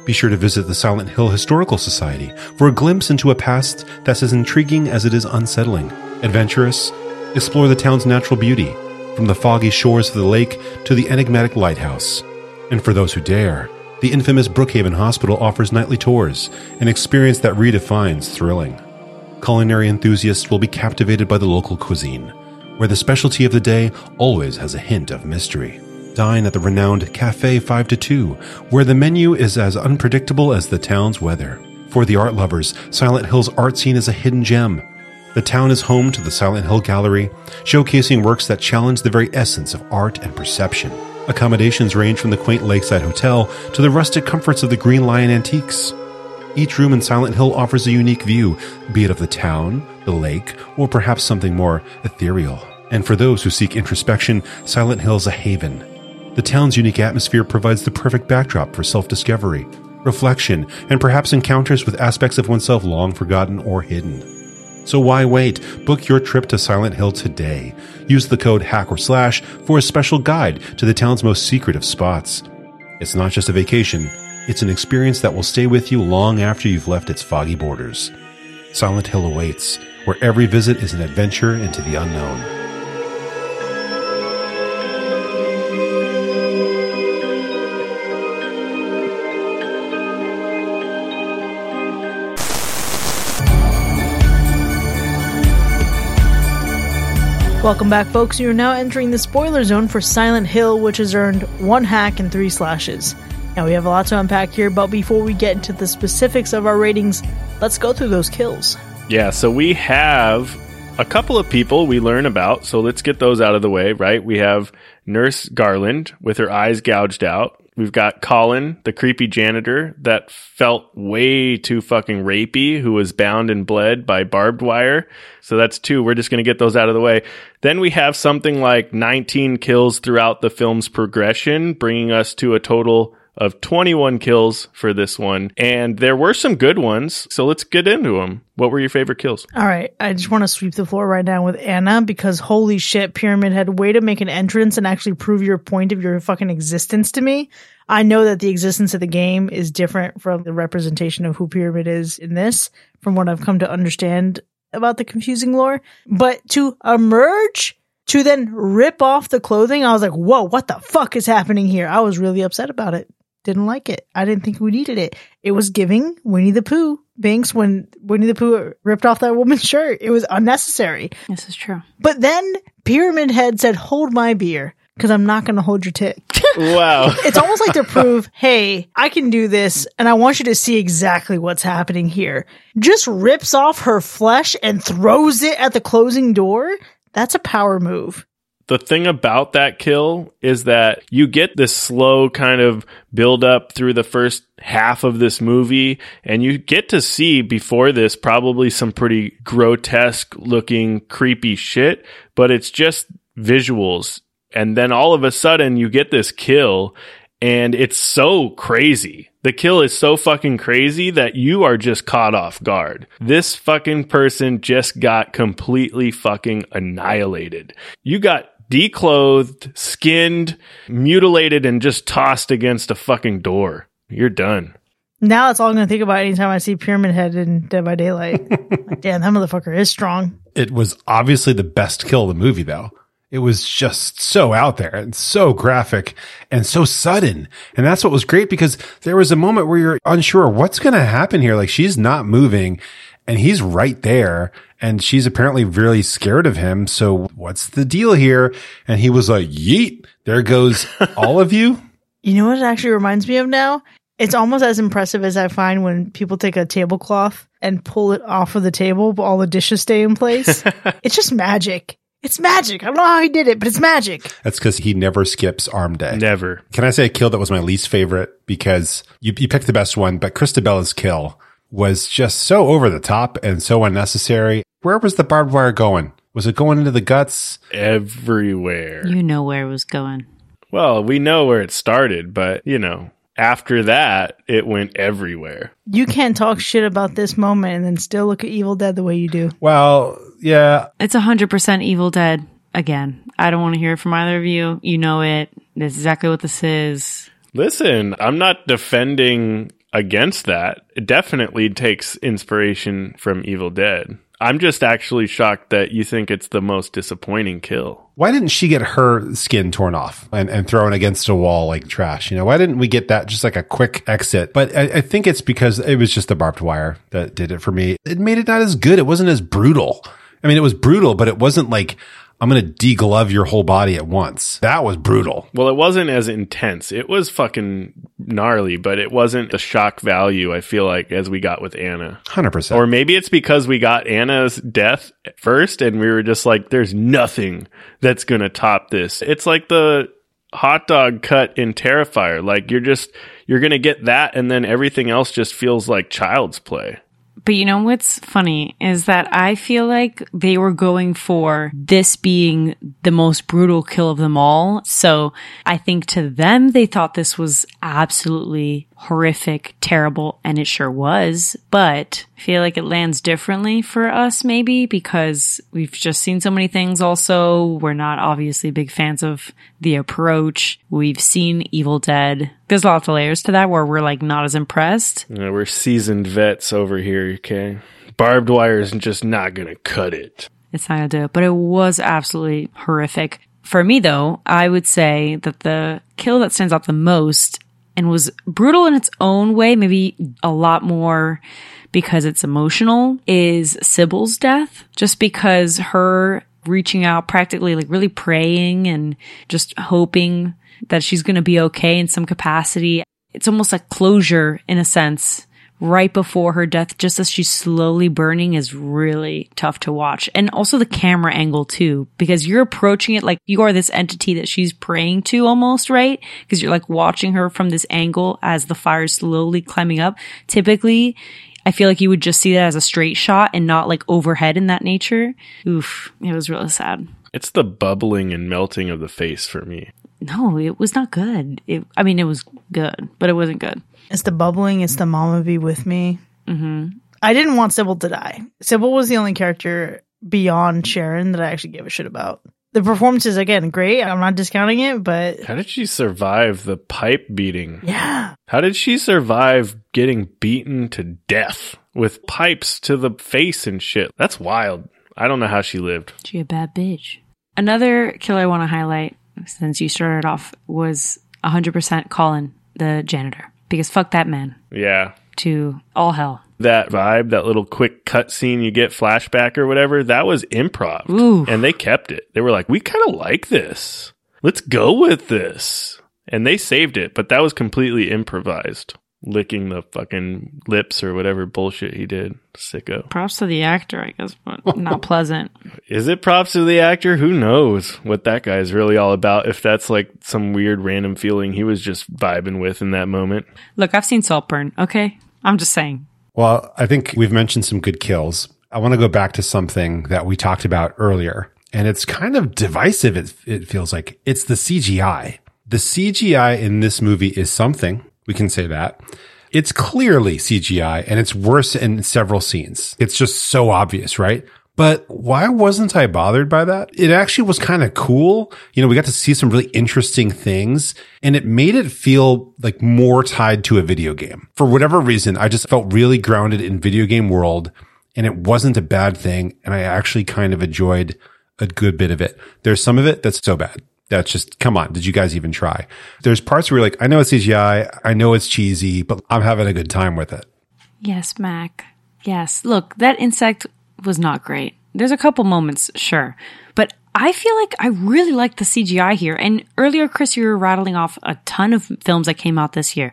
Be sure to visit the Silent Hill Historical Society for a glimpse into a past that's as intriguing as it is unsettling. Adventurous, explore the town's natural beauty, from the foggy shores of the lake to the enigmatic lighthouse. And for those who dare, the infamous Brookhaven Hospital offers nightly tours, an experience that redefines thrilling. Culinary enthusiasts will be captivated by the local cuisine, where the specialty of the day always has a hint of mystery. Dine at the renowned Cafe 5 to 2, where the menu is as unpredictable as the town's weather. For the art lovers, Silent Hill's art scene is a hidden gem. The town is home to the Silent Hill Gallery, showcasing works that challenge the very essence of art and perception. Accommodations range from the quaint lakeside hotel to the rustic comforts of the Green Lion Antiques. Each room in Silent Hill offers a unique view, be it of the town, the lake, or perhaps something more ethereal. And for those who seek introspection, Silent Hill is a haven, the town's unique atmosphere provides the perfect backdrop for self discovery, reflection, and perhaps encounters with aspects of oneself long forgotten or hidden. So why wait? Book your trip to Silent Hill today. Use the code hack or slash for a special guide to the town's most secretive spots. It's not just a vacation, it's an experience that will stay with you long after you've left its foggy borders. Silent Hill awaits, where every visit is an adventure into the unknown. Welcome back, folks. You are now entering the spoiler zone for Silent Hill, which has earned one hack and three slashes. Now, we have a lot to unpack here, but before we get into the specifics of our ratings, let's go through those kills. Yeah, so we have a couple of people we learn about, so let's get those out of the way, right? We have Nurse Garland with her eyes gouged out. We've got Colin, the creepy janitor that felt way too fucking rapey, who was bound and bled by barbed wire. So that's two. We're just going to get those out of the way. Then we have something like 19 kills throughout the film's progression, bringing us to a total of 21 kills for this one. And there were some good ones. So let's get into them. What were your favorite kills? All right. I just want to sweep the floor right now with Anna because holy shit, Pyramid Head, way to make an entrance and actually prove your point of your fucking existence to me. I know that the existence of the game is different from the representation of who Pyramid is in this, from what I've come to understand about the confusing lore. But to emerge to then rip off the clothing, I was like, whoa, what the fuck is happening here? I was really upset about it didn't like it. I didn't think we needed it. It was giving Winnie the Pooh Binks when Winnie the Pooh ripped off that woman's shirt. It was unnecessary. This is true. But then Pyramid Head said, hold my beer because I'm not going to hold your tit. [LAUGHS] wow. it's almost like to prove, [LAUGHS] hey, I can do this and I want you to see exactly what's happening here. Just rips off her flesh and throws it at the closing door. That's a power move the thing about that kill is that you get this slow kind of build up through the first half of this movie and you get to see before this probably some pretty grotesque looking creepy shit but it's just visuals and then all of a sudden you get this kill and it's so crazy. The kill is so fucking crazy that you are just caught off guard. This fucking person just got completely fucking annihilated. You got declothed, skinned, mutilated, and just tossed against a fucking door. You're done. Now that's all I'm going to think about anytime I see Pyramid Head in Dead by Daylight. [LAUGHS] like, damn, that motherfucker is strong. It was obviously the best kill of the movie, though. It was just so out there and so graphic and so sudden. And that's what was great because there was a moment where you're unsure what's going to happen here. Like she's not moving and he's right there and she's apparently really scared of him. So what's the deal here? And he was like, yeet, there goes [LAUGHS] all of you. You know what it actually reminds me of now? It's almost as impressive as I find when people take a tablecloth and pull it off of the table, but all the dishes stay in place. [LAUGHS] it's just magic. It's magic. I don't know how he did it, but it's magic. That's because he never skips arm day. Never. Can I say a kill that was my least favorite? Because you, you picked the best one, but Christabella's kill was just so over the top and so unnecessary. Where was the barbed wire going? Was it going into the guts? Everywhere. You know where it was going. Well, we know where it started, but you know, after that, it went everywhere. You can't talk shit about this moment and then still look at Evil Dead the way you do. Well, yeah. It's 100% Evil Dead. Again, I don't want to hear it from either of you. You know it. That's exactly what this is. Listen, I'm not defending against that. It definitely takes inspiration from Evil Dead. I'm just actually shocked that you think it's the most disappointing kill. Why didn't she get her skin torn off and, and thrown against a wall like trash? You know, why didn't we get that just like a quick exit? But I, I think it's because it was just the barbed wire that did it for me. It made it not as good. It wasn't as brutal. I mean, it was brutal, but it wasn't like, I'm going to deglove your whole body at once. That was brutal. Well, it wasn't as intense. It was fucking gnarly, but it wasn't the shock value I feel like as we got with Anna. 100%. Or maybe it's because we got Anna's death first and we were just like, there's nothing that's going to top this. It's like the hot dog cut in Terrifier. Like you're just, you're going to get that and then everything else just feels like child's play. But you know what's funny is that I feel like they were going for this being the most brutal kill of them all. So I think to them, they thought this was absolutely horrific, terrible, and it sure was. But I feel like it lands differently for us, maybe because we've just seen so many things. Also, we're not obviously big fans of the approach. We've seen Evil Dead. There's lots of layers to that where we're like not as impressed. Know, we're seasoned vets over here, okay? Barbed wire is just not going to cut it. It's not gonna do it, but it was absolutely horrific. For me, though, I would say that the kill that stands out the most and was brutal in its own way, maybe a lot more because it's emotional, is Cybil's death. Just because her reaching out, practically like really praying and just hoping that she's going to be okay in some capacity. It's almost like closure in a sense right before her death, just as she's slowly burning is really tough to watch. And also the camera angle too, because you're approaching it like you are this entity that she's praying to almost, right? Because you're like watching her from this angle as the fire is slowly climbing up. Typically, I feel like you would just see that as a straight shot and not like overhead in that nature. Oof, it was really sad. It's the bubbling and melting of the face for me. No, it was not good. It, I mean, it was good, but it wasn't good. It's the bubbling. It's the mama be with me. Mm-hmm. I didn't want Cybil to die. Cybil was the only character beyond Sharon that I actually gave a shit about. The performance is again great. I'm not discounting it, but How did she survive the pipe beating? yeah, How did she survive getting beaten to death with pipes to the face and shit? That's wild. I don't know how she lived. She a bad bitch. Another killer I want to highlight, since you started off, was 100% Colin, the janitor. Because fuck that man. Yeah. To all hell. That vibe, that little quick cut scene you get flashback or whatever, that was improv. Ooh. And they kept it. They were like, we kind of like this. Let's go with this. And they saved it, but that was completely improvised. Licking the fucking lips or whatever bullshit he did. Sicko. Props to the actor, I guess, but not [LAUGHS] pleasant. Is it props to the actor? Who knows what that guy's really all about? If that's like some weird random feeling he was just vibing with in that moment. Look, I've seen Saltburn, okay? I'm just saying. Well, I think we've mentioned some good kills. I want to go back to something that we talked about earlier, and it's kind of divisive. It, it feels like it's the CGI. The CGI in this movie is something. We can say that. It's clearly CGI and it's worse in several scenes. It's just so obvious, right? But why wasn't I bothered by that? It actually was kind of cool. You know, we got to see some really interesting things and it made it feel like more tied to a video game. For whatever reason, I just felt really grounded in video game world and it wasn't a bad thing. And I actually kind of enjoyed a good bit of it. There's some of it that's so bad. That's just, come on. Did you guys even try? There's parts where you're like, I know it's CGI. I know it's cheesy, but I'm having a good time with it. Yes, Mac. Yes. Look, that insect was not great. There's a couple moments, sure. But I feel like I really like the CGI here. And earlier, Chris, you were rattling off a ton of films that came out this year.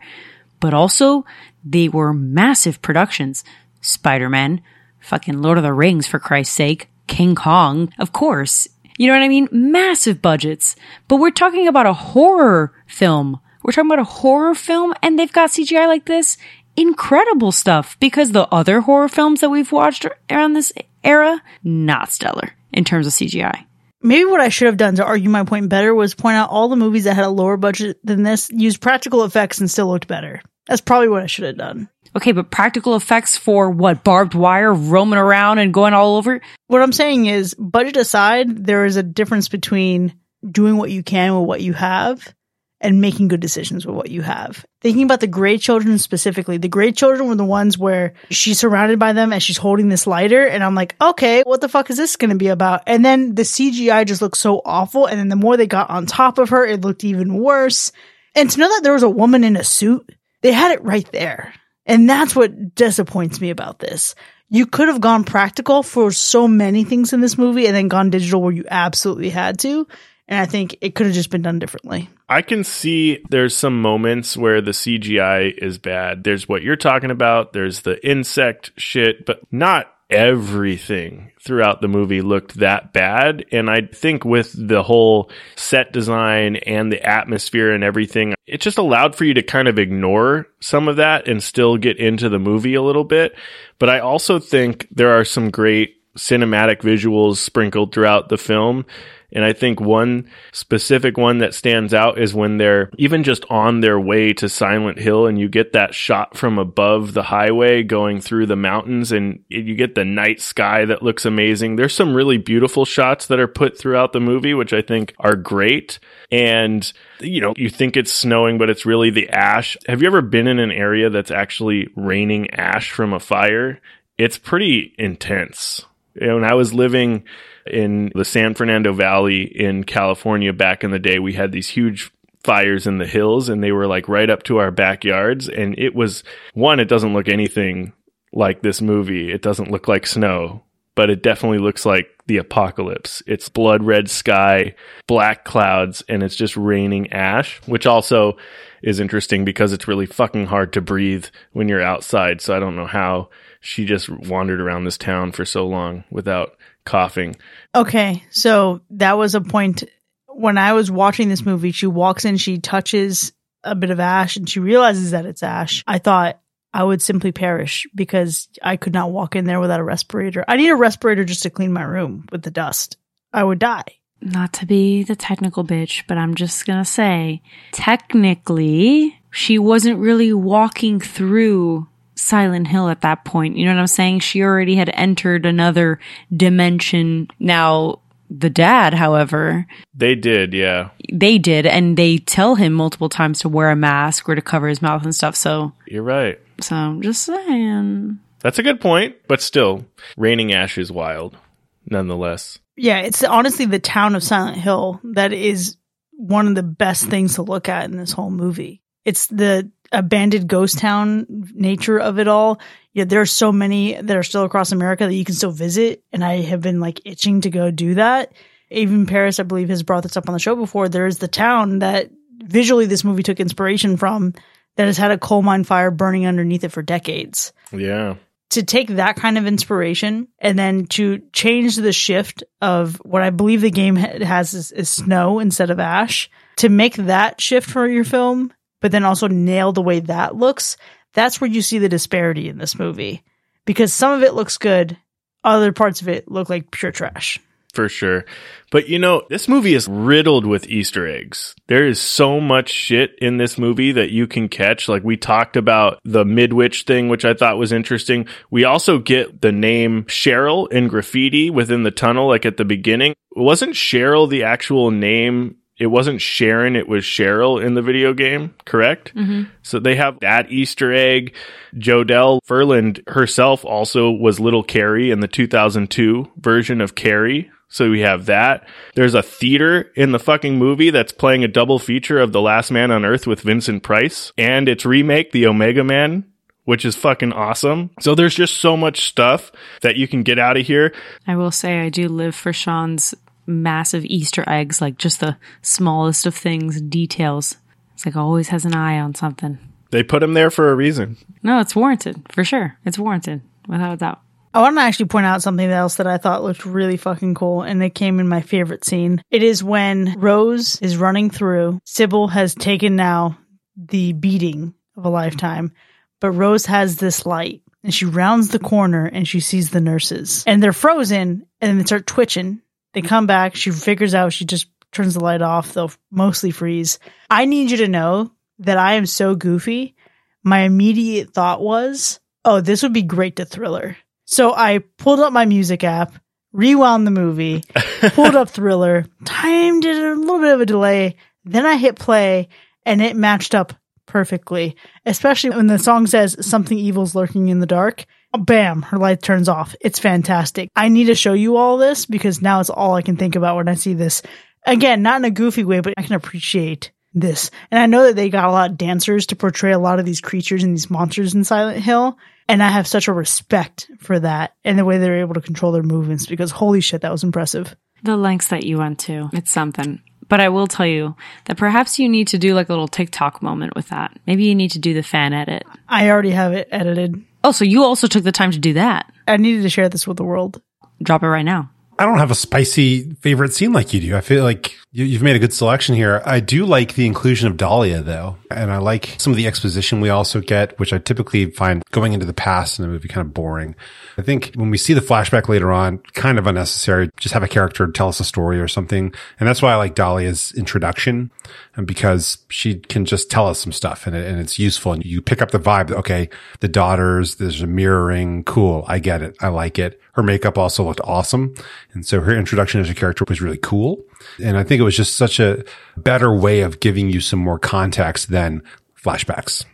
But also, they were massive productions. Spider Man, fucking Lord of the Rings, for Christ's sake, King Kong, of course. You know what I mean? Massive budgets. But we're talking about a horror film. We're talking about a horror film and they've got CGI like this. Incredible stuff because the other horror films that we've watched around this era, not stellar in terms of CGI. Maybe what I should have done to argue my point better was point out all the movies that had a lower budget than this used practical effects and still looked better. That's probably what I should have done. Okay, but practical effects for what? Barbed wire roaming around and going all over? What I'm saying is, budget aside, there is a difference between doing what you can with what you have and making good decisions with what you have. Thinking about the gray children specifically, the gray children were the ones where she's surrounded by them and she's holding this lighter. And I'm like, okay, what the fuck is this going to be about? And then the CGI just looks so awful. And then the more they got on top of her, it looked even worse. And to know that there was a woman in a suit, they had it right there. And that's what disappoints me about this. You could have gone practical for so many things in this movie and then gone digital where you absolutely had to. And I think it could have just been done differently. I can see there's some moments where the CGI is bad. There's what you're talking about. There's the insect shit, but not everything throughout the movie looked that bad. And I think with the whole set design and the atmosphere and everything, it just allowed for you to kind of ignore some of that and still get into the movie a little bit. But I also think there are some great cinematic visuals sprinkled throughout the film and I think one specific one that stands out is when they're even just on their way to Silent Hill and you get that shot from above the highway going through the mountains and you get the night sky that looks amazing. There's some really beautiful shots that are put throughout the movie, which I think are great. And, you know, you think it's snowing, but it's really the ash. Have you ever been in an area that's actually raining ash from a fire? It's pretty intense. You know, when I was living in the San Fernando Valley in California back in the day, we had these huge fires in the hills and they were like right up to our backyards. And it was one, it doesn't look anything like this movie. It doesn't look like snow, but it definitely looks like the apocalypse. It's blood red sky, black clouds, and it's just raining ash, which also is interesting because it's really fucking hard to breathe when you're outside. So I don't know how she just wandered around this town for so long without coughing. Okay, so that was a point when I was watching this movie. She walks in, she touches a bit of ash, and she realizes that it's ash. I thought I would simply perish because I could not walk in there without a respirator. I need a respirator just to clean my room with the dust. I would die. Not to be the technical bitch, but I'm just gonna say, technically, she wasn't really walking through Silent Hill at that point. You know what I'm saying? She already had entered another dimension. Now, the dad, however, they did, yeah. They did, and they tell him multiple times to wear a mask or to cover his mouth and stuff. So you're right. So I'm just saying. That's a good point, but still, raining ash is wild, nonetheless. Yeah, it's honestly the town of Silent Hill that is one of the best things to look at in this whole movie. It's the abandoned ghost town nature of it all. Yeah, there are so many that are still across America that you can still visit, and I have been like itching to go do that. Even Paris, I believe, has brought this up on the show before. There is the town that visually this movie took inspiration from that has had a coal mine fire burning underneath it for decades. Yeah. To take that kind of inspiration and then to change the shift of what I believe the game has is, is snow instead of ash, to make that shift for your film but then also nail the way that looks, that's where you see the disparity in this movie. Because some of it looks good, other parts of it look like pure trash. For sure. But you know, this movie is riddled with Easter eggs. There is so much shit in this movie that you can catch. Like we talked about the Midwich thing, which I thought was interesting. We also get the name Cheryl in graffiti within the tunnel, like at the beginning. Wasn't Cheryl the actual name it wasn't Sharon, it was Cheryl in the video game, correct? Mm-hmm. So they have that Easter egg. Jodelle Ferland herself also was little Carrie in the 2002 version of Carrie. So we have that. There's a theater in the fucking movie that's playing a double feature of The Last Man on Earth with Vincent Price and its remake, The Omega Man, which is fucking awesome. So there's just so much stuff that you can get out of here. I will say I do live for Sean's massive Easter eggs, like just the smallest of things, details. It's like always has an eye on something. They put him there for a reason. No, it's warranted for sure. It's warranted without a doubt. I want to actually point out something else that I thought looked really fucking cool, and it came in my favorite scene. It is when Rose is running through. Cybil has taken now the beating of a lifetime, but Rose has this light, and she rounds the corner and she sees the nurses, and they're frozen, and then they start twitching. They come back. She figures out she just turns the light off. They'll mostly freeze. I need you to know that I am so goofy. My immediate thought was, oh, this would be great to thriller. So I pulled up my music app, rewound the movie, [LAUGHS] pulled up Thriller, timed it a little bit of a delay, then I hit play and it matched up perfectly. Especially when the song says something evil's lurking in the dark. Bam, her light turns off. It's fantastic. I need to show you all this because now it's all I can think about when I see this. Again, not in a goofy way, but I can appreciate this. And I know that they got a lot of dancers to portray a lot of these creatures and these monsters in Silent Hill. And I have such a respect for that and the way they're able to control their movements because holy shit, that was impressive. The lengths that you went to, it's something. But I will tell you that perhaps you need to do like a little TikTok moment with that. Maybe you need to do the fan edit. I already have it edited. Oh, so you also took the time to do that. I needed to share this with the world. Drop it right now. I don't have a spicy favorite scene like you do. I feel like you, have made a good selection here. I do like the inclusion of Dahlia though. And I like some of the exposition we also get, which I typically find going into the past in a movie kind of boring. I think when we see the flashback later on, kind of unnecessary. Just have a character tell us a story or something. And that's why I like Dahlia's introduction and because she can just tell us some stuff and, it, and it's useful. And you pick up the vibe. Okay. The daughters, there's a mirroring. Cool. I get it. I like it. Her makeup also looked awesome. And so her introduction as a character was really cool. And I think it was just such a better way of giving you some more context than flashbacks.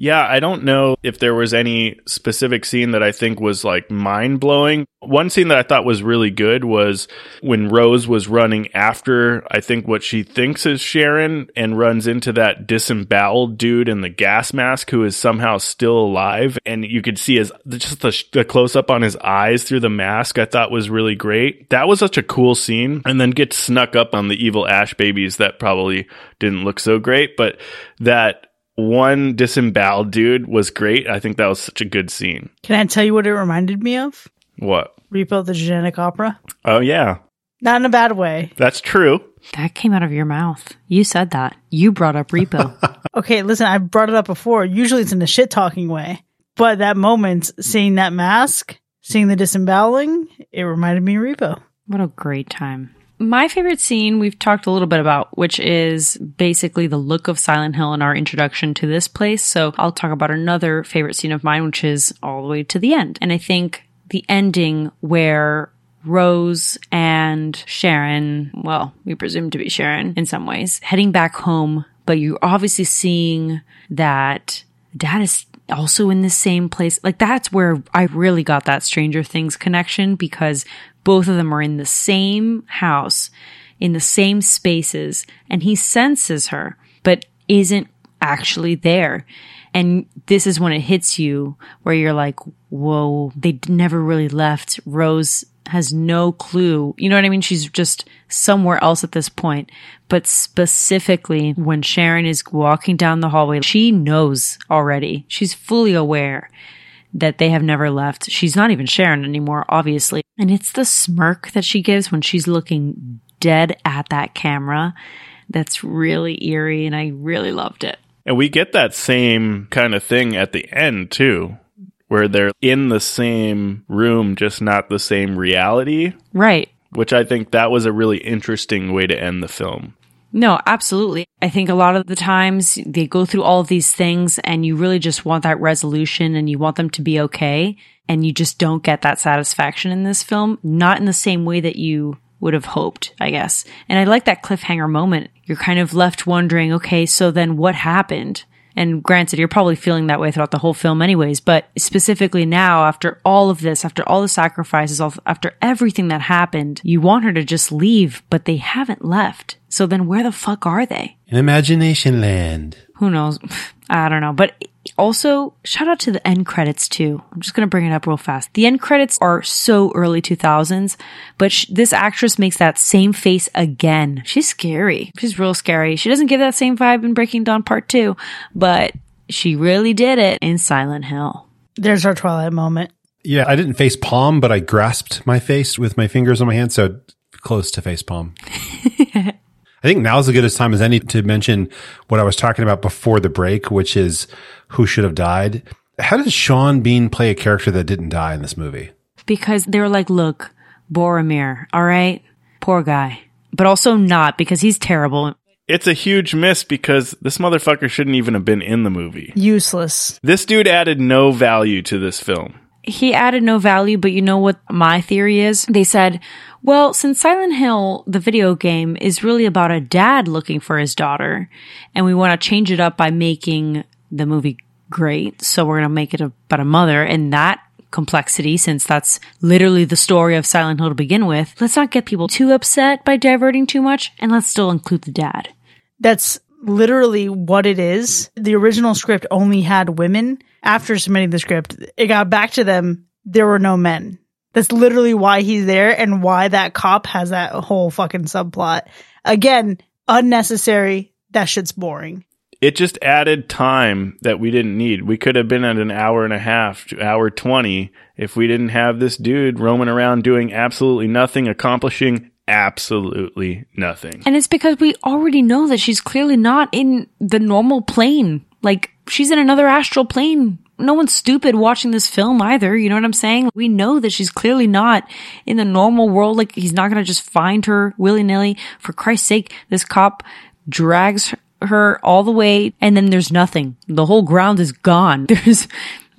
Yeah, I don't know if there was any specific scene that I think was like mind blowing. One scene that I thought was really good was when Rose was running after, I think what she thinks is Sharon and runs into that disemboweled dude in the gas mask who is somehow still alive. And you could see his, just the, the close up on his eyes through the mask, I thought was really great. That was such a cool scene. And then gets snuck up on the evil Ash babies that probably didn't look so great, but that one disemboweled dude was great. I think that was such a good scene. Can I tell you what it reminded me of? What? Repo the Genetic Opera. Oh yeah. Not in a bad way. That's true. That came out of your mouth. You said that. You brought up Repo. [LAUGHS] okay, listen, I brought it up before. Usually it's in a shit talking way. But that moment, seeing that mask, seeing the disemboweling, it reminded me of Repo. What a great time. My favorite scene we've talked a little bit about, which is basically the look of Silent Hill and our introduction to this place. So I'll talk about another favorite scene of mine, which is all the way to the end. And I think the ending where Rose and Sharon, well, we presume to be Sharon in some ways, heading back home, but you're obviously seeing that dad is also in the same place. Like that's where I really got that Stranger Things connection because both of them are in the same house, in the same spaces, and he senses her, but isn't actually there. And this is when it hits you where you're like, whoa, they never really left. Rose has no clue. You know what I mean? She's just somewhere else at this point. But specifically when Sharon is walking down the hallway, she knows already. She's fully aware that they have never left. She's not even Sharon anymore, obviously. And it's the smirk that she gives when she's looking dead at that camera that's really eerie and I really loved it. And we get that same kind of thing at the end too, where they're in the same room, just not the same reality. Right. Which I think that was a really interesting way to end the film. No, absolutely. I think a lot of the times they go through all of these things and you really just want that resolution and you want them to be okay. And you just don't get that satisfaction in this film, not in the same way that you would have hoped, I guess. And I like that cliffhanger moment. You're kind of left wondering, okay, so then what happened? And granted, you're probably feeling that way throughout the whole film anyways, but specifically now, after all of this, after all the sacrifices, after everything that happened, you want her to just leave, but they haven't left. So then where the fuck are they? In Imagination Land. Who knows? [LAUGHS] I don't know. But also, shout out to the end credits too. I'm just going to bring it up real fast. The end credits are so early 2000s, but sh- this actress makes that same face again. She's scary. She's real scary. She doesn't give that same vibe in Breaking Dawn Part 2, but she really did it in Silent Hill. There's our Twilight moment. Yeah, I didn't face palm, but I grasped my face with my fingers on my hand, so close to face palm. [LAUGHS] I think now's as good a time as any to mention what I was talking about before the break, which is who should have died. How does Sean Bean play a character that didn't die in this movie? Because they were like, look, Boromir, all right? Poor guy. But also not because he's terrible. It's a huge miss because this motherfucker shouldn't even have been in the movie. Useless. This dude added no value to this film. He added no value, but you know what my theory is? They said, well, since Silent Hill, the video game, is really about a dad looking for his daughter, and we want to change it up by making the movie great, so we're going to make it about a mother, and that complexity, since that's literally the story of Silent Hill to begin with, let's not get people too upset by diverting too much, and let's still include the dad. That's literally what it is. The original script only had women. After submitting the script, it got back to them. There were no men. That's literally why he's there and why that cop has that whole fucking subplot. Again, unnecessary. That shit's boring. It just added time that we didn't need. We could have been at an hour and a half to hour 20 if we didn't have this dude roaming around doing absolutely nothing, accomplishing absolutely nothing. And it's because we already know that she's clearly not in the normal plane. Like, she's in another astral plane. No one's stupid watching this film either. You know what I'm saying? We know that she's clearly not in the normal world. Like, he's not going to just find her willy nilly. For Christ's sake, this cop drags her all the way and then there's nothing. The whole ground is gone. [LAUGHS] There's,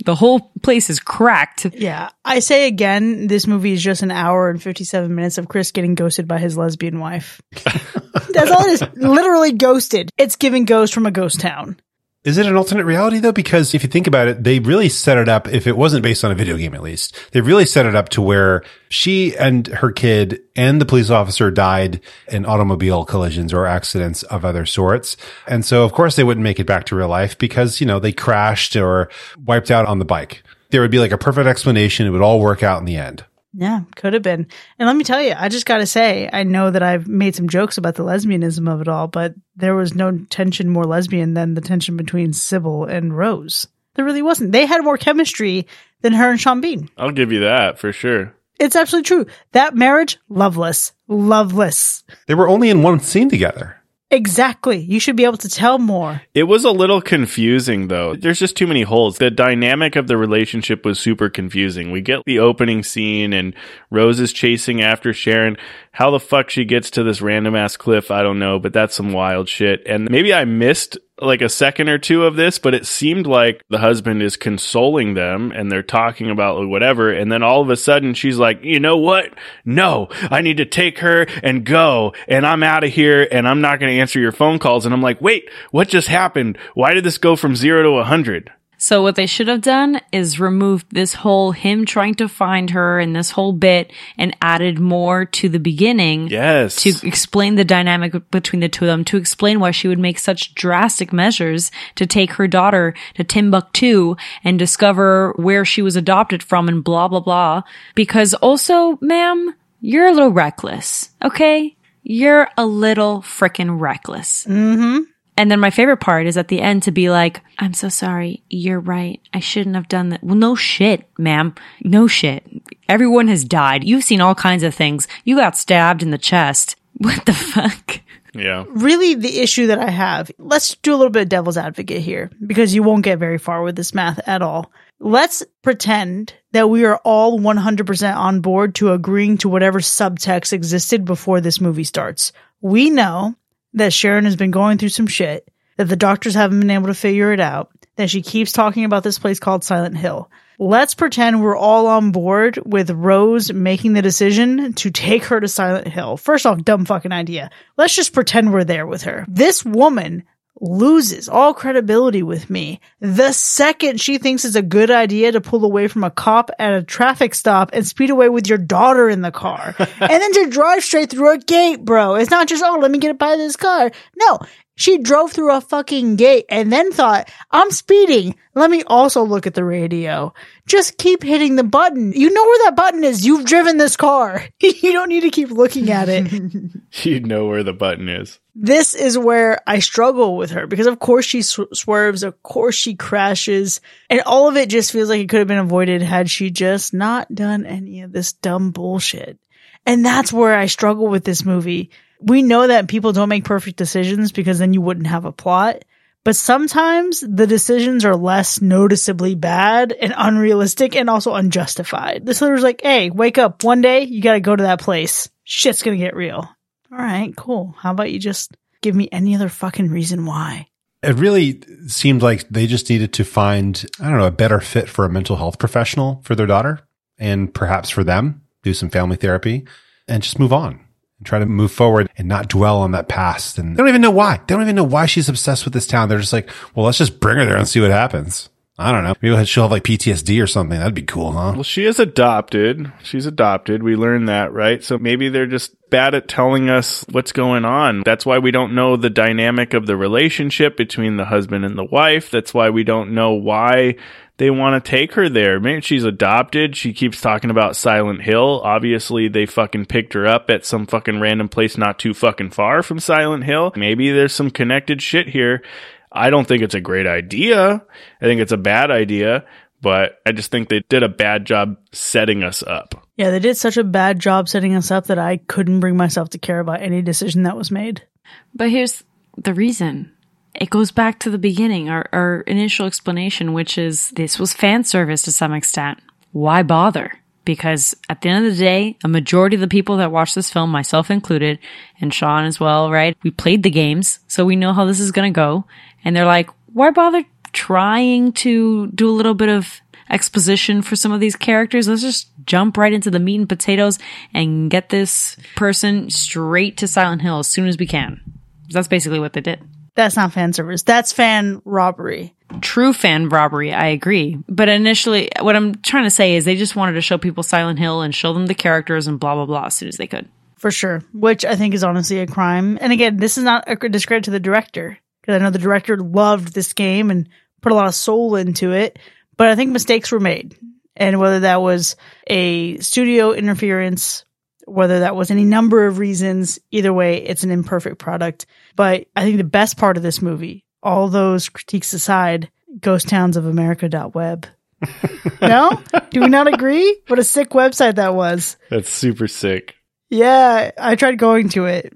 the whole place is cracked. Yeah. I say again, this movie is just an hour and 57 minutes of Chris getting ghosted by his lesbian wife. [LAUGHS] That's all it is. Literally ghosted. It's giving ghost from a ghost town. Is it an alternate reality though? Because if you think about it, they really set it up, if it wasn't based on a video game at least, they really set it up to where she and her kid and the police officer died in automobile collisions or accidents of other sorts. And so of course they wouldn't make it back to real life because, you know, they crashed or wiped out on the bike. There would be like a perfect explanation. It would all work out in the end. Yeah, could have been. And let me tell you, I just got to say, I know that I've made some jokes about the lesbianism of it all, but there was no tension more lesbian than the tension between Cybil and Rose. There really wasn't. They had more chemistry than her and Sean Bean. I'll give you that for sure. It's absolutely true. That marriage, loveless. Loveless. They were only in one scene together. Exactly. You should be able to tell more. It was a little confusing though. There's just too many holes. The dynamic of the relationship was super confusing. We get the opening scene and Rose is chasing after Sharon. How the fuck she gets to this random ass cliff, I don't know, but that's some wild shit. And maybe I missed like a second or two of this, but it seemed like the husband is consoling them and they're talking about whatever. And then all of a sudden she's like, you know what? No, I need to take her and go and I'm out of here and I'm not going to answer your phone calls. And I'm like, wait, what just happened? Why did this go from zero to a hundred? So what they should have done is removed this whole him trying to find her and this whole bit and added more to the beginning. Yes. To explain the dynamic between the two of them, to explain why she would make such drastic measures to take her daughter to Timbuktu and discover where she was adopted from and blah, blah, blah. Because also, ma'am, you're a little reckless. Okay? You're a little frickin' reckless. Mm-hmm. And then my favorite part is at the end to be like, I'm so sorry. You're right. I shouldn't have done that. Well, no shit, ma'am. No shit. Everyone has died. You've seen all kinds of things. You got stabbed in the chest. [LAUGHS] What the fuck? Yeah. Really, the issue that I have, let's do a little bit of devil's advocate here because you won't get very far with this math at all. Let's pretend that we are all 100% on board to agreeing to whatever subtext existed before this movie starts. We know that Sharon has been going through some shit, that the doctors haven't been able to figure it out, that she keeps talking about this place called Silent Hill. Let's pretend we're all on board with Rose making the decision to take her to Silent Hill. First off, dumb fucking idea. Let's just pretend we're there with her. This woman loses all credibility with me the second she thinks it's a good idea to pull away from a cop at a traffic stop and speed away with your daughter in the car [LAUGHS] and then to drive straight through a gate, bro. It's not just, oh, let me get it by this car. No, She drove through a fucking gate and then thought, I'm speeding. Let me also look at the radio. Just keep hitting the button. You know where that button is. You've driven this car. [LAUGHS] you don't need to keep looking at it. [LAUGHS] You know where the button is. this is where I struggle with her because, of course, she sw- swerves. Of course, she crashes. And all of it just feels like it could have been avoided had she just not done any of this dumb bullshit. And that's where I struggle with this movie. We know that people don't make perfect decisions because then you wouldn't have a plot. But sometimes the decisions are less noticeably bad and unrealistic and also unjustified. This was like, hey, wake up. One day you gotta go to that place. Shit's gonna get real. All right, cool. How about you just give me any other fucking reason why? It really seemed like they just needed to find, I don't know, a better fit for a mental health professional for their daughter and perhaps for them, do some family therapy and just move on and try to move forward and not dwell on that past. And they don't even know why. They don't even know why she's obsessed with this town. They're just like, well, let's just bring her there and see what happens. I don't know. Maybe she'll have like PTSD or something. That'd be cool, huh? Well, she is adopted. She's adopted. We learned that, right? So maybe they're just bad at telling us what's going on. That's why we don't know the dynamic of the relationship between the husband and the wife. That's why we don't know why they want to take her there. Maybe she's adopted. She keeps talking about Silent Hill. Obviously, they fucking picked her up at some fucking random place not too fucking far from Silent Hill. Maybe there's some connected shit here. I don't think it's a great idea. I think it's a bad idea, but I just think they did a bad job setting us up. Yeah, they did such a bad job setting us up that I couldn't bring myself to care about any decision that was made. But here's the reason. It goes back to the beginning, our, our initial explanation, which is this was fan service to some extent. Why bother? Because at the end of the day, a majority of the people that watch this film, myself included, and Sean as well, right? We played the games, so we know how this is gonna go. And they're like, why bother trying to do a little bit of exposition for some of these characters? Let's just jump right into the meat and potatoes and get this person straight to Silent Hill as soon as we can. That's basically what they did. That's not fan service. That's fan robbery. True fan robbery, I agree. But initially, what I'm trying to say is they just wanted to show people Silent Hill and show them the characters and blah, blah, blah as soon as they could. For sure. Which I think is honestly a crime. And again, this is not a discredit to the director. Because I know the director loved this game and put a lot of soul into it. But I think mistakes were made. And whether that was a studio interference, whether that was any number of reasons, either way, it's an imperfect product. But I think the best part of this movie, all those critiques aside, Ghost Towns of America.web. [LAUGHS] no? Do we not agree? What a sick website that was. That's super sick. Yeah, I tried going to it.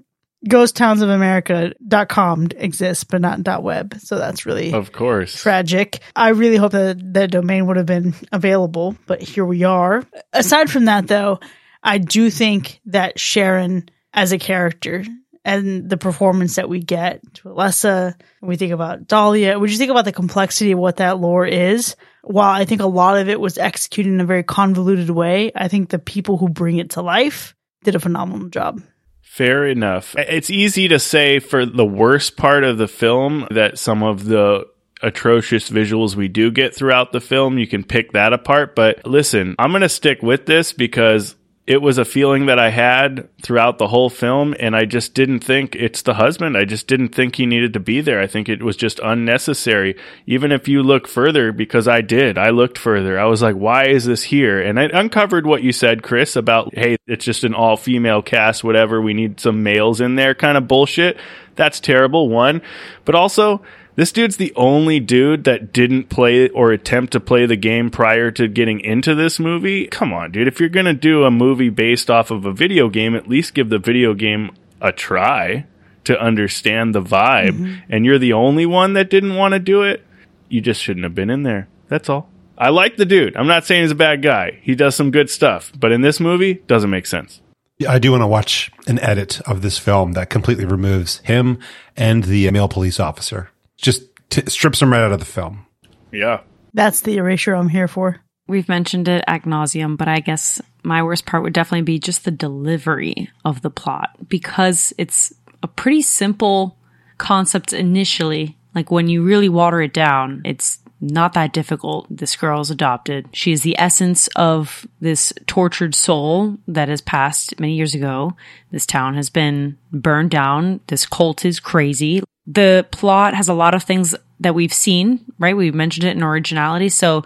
Ghosttownsofamerica.com exists, but not dot .web. So that's really Of course. tragic. I really hope that the domain would have been available, but here we are. Aside from that, though, I do think that Sharon as a character and the performance that we get to Alessa, we think about Dahlia, when you think about the complexity of what that lore is, while I think a lot of it was executed in a very convoluted way, I think the people who bring it to life did a phenomenal job. Fair enough. It's easy to say for the worst part of the film that some of the atrocious visuals we do get throughout the film, you can pick that apart. But listen, I'm going to stick with this because it was a feeling that I had throughout the whole film, and I just didn't think it's the husband. I just didn't think he needed to be there. I think it was just unnecessary. Even if you look further, because I did, I looked further. I was like, why is this here? And I uncovered what you said, Chris, about, hey, it's just an all female cast, whatever. We need some males in there kind of bullshit. That's terrible, one. But also, this dude's the only dude that didn't play or attempt to play the game prior to getting into this movie. Come on, dude. If you're going to do a movie based off of a video game, at least give the video game a try to understand the vibe. Mm-hmm. And you're the only one that didn't want to do it. You just shouldn't have been in there. That's all. I like the dude. I'm not saying he's a bad guy. He does some good stuff. But in this movie, doesn't make sense. I do want to watch an edit of this film that completely removes him and the male police officer just t- strips them right out of the film. Yeah. That's the erasure I'm here for. We've mentioned it ad nauseum, but I guess my worst part would definitely be just the delivery of the plot because it's a pretty simple concept initially. Like when you really water it down, it's not that difficult. This girl is adopted. She is the essence of this tortured soul that has passed many years ago. This town has been burned down. This cult is crazy. The plot has a lot of things that we've seen, right? We've mentioned it in originality. So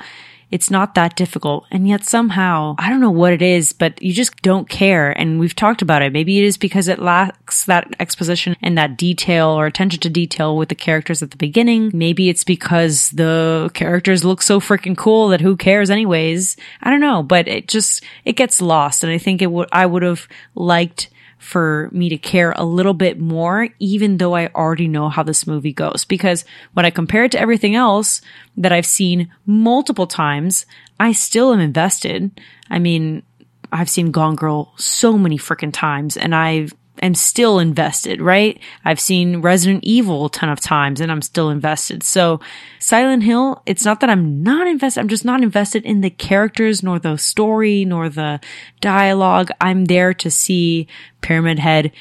it's not that difficult. And yet somehow, I don't know what it is, but you just don't care. And we've talked about it. Maybe it is because it lacks that exposition and that detail or attention to detail with the characters at the beginning. Maybe it's because the characters look so freaking cool that who cares anyways? I don't know, but it just, it gets lost. And I think it would, I would have liked for me to care a little bit more, even though I already know how this movie goes. Because when I compare it to everything else that I've seen multiple times, I still am invested. I mean, I've seen Gone Girl so many freaking times and I've am still invested, right? I've seen Resident Evil a ton of times and I'm still invested. So Silent Hill, it's not that I'm not invested. I'm just not invested in the characters, nor the story, nor the dialogue. I'm there to see Pyramid Head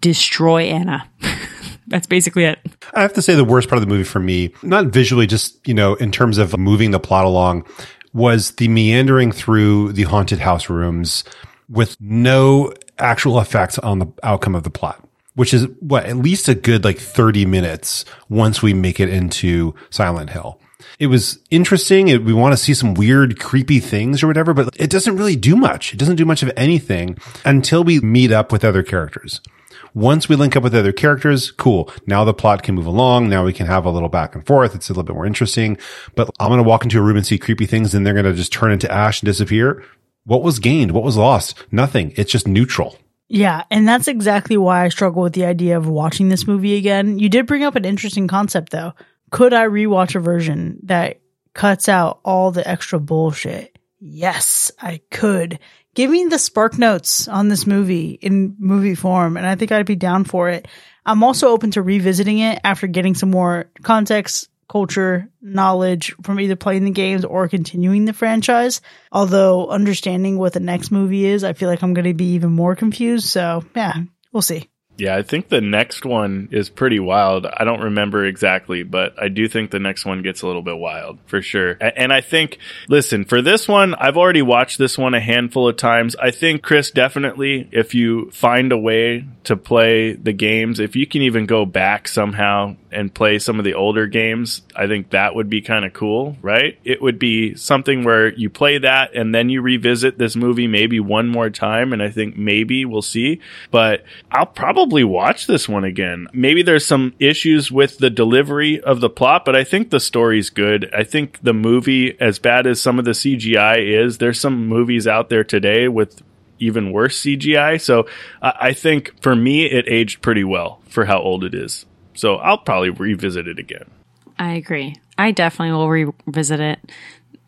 destroy Anna. [LAUGHS] That's basically it. I have to say the worst part of the movie for me, not visually, just, you know, in terms of moving the plot along, was the meandering through the haunted house rooms with no actual effects on the outcome of the plot, which is what at least a good like 30 minutes once we make it into Silent Hill. It was interesting. It, we want to see some weird, creepy things or whatever, but it doesn't really do much. It doesn't do much of anything until we meet up with other characters. Once we link up with other characters, cool. Now the plot can move along. Now we can have a little back and forth. It's a little bit more interesting. But I'm going to walk into a room and see creepy things and they're going to just turn into ash and disappear. What was gained? What was lost? Nothing. It's just neutral. Yeah, and that's exactly why I struggle with the idea of watching this movie again. You did bring up an interesting concept though. Could I rewatch a version that cuts out all the extra bullshit? Yes, I could. Give me the spark notes on this movie in movie form, and I think I'd be down for it. I'm also open to revisiting it after getting some more context, culture, knowledge from either playing the games or continuing the franchise. Although understanding what the next movie is, I feel like I'm going to be even more confused. So yeah, we'll see. Yeah, I think the next one is pretty wild. I don't remember exactly, but I do think the next one gets a little bit wild for sure. And I think, listen, for this one, I've already watched this one a handful of times. I think, Chris, definitely, if you find a way to play the games, if you can even go back somehow and play some of the older games, I think that would be kind of cool, right? It would be something where you play that and then you revisit this movie maybe one more time. And I think maybe we'll see, but I'll probably probably watch this one again. Maybe there's some issues with the delivery of the plot, but I think the story's good. I think the movie, as bad as some of the CGI is, there's some movies out there today with even worse CGI. So I think for me, it aged pretty well for how old it is. So I'll probably revisit it again. I agree. I definitely will revisit it.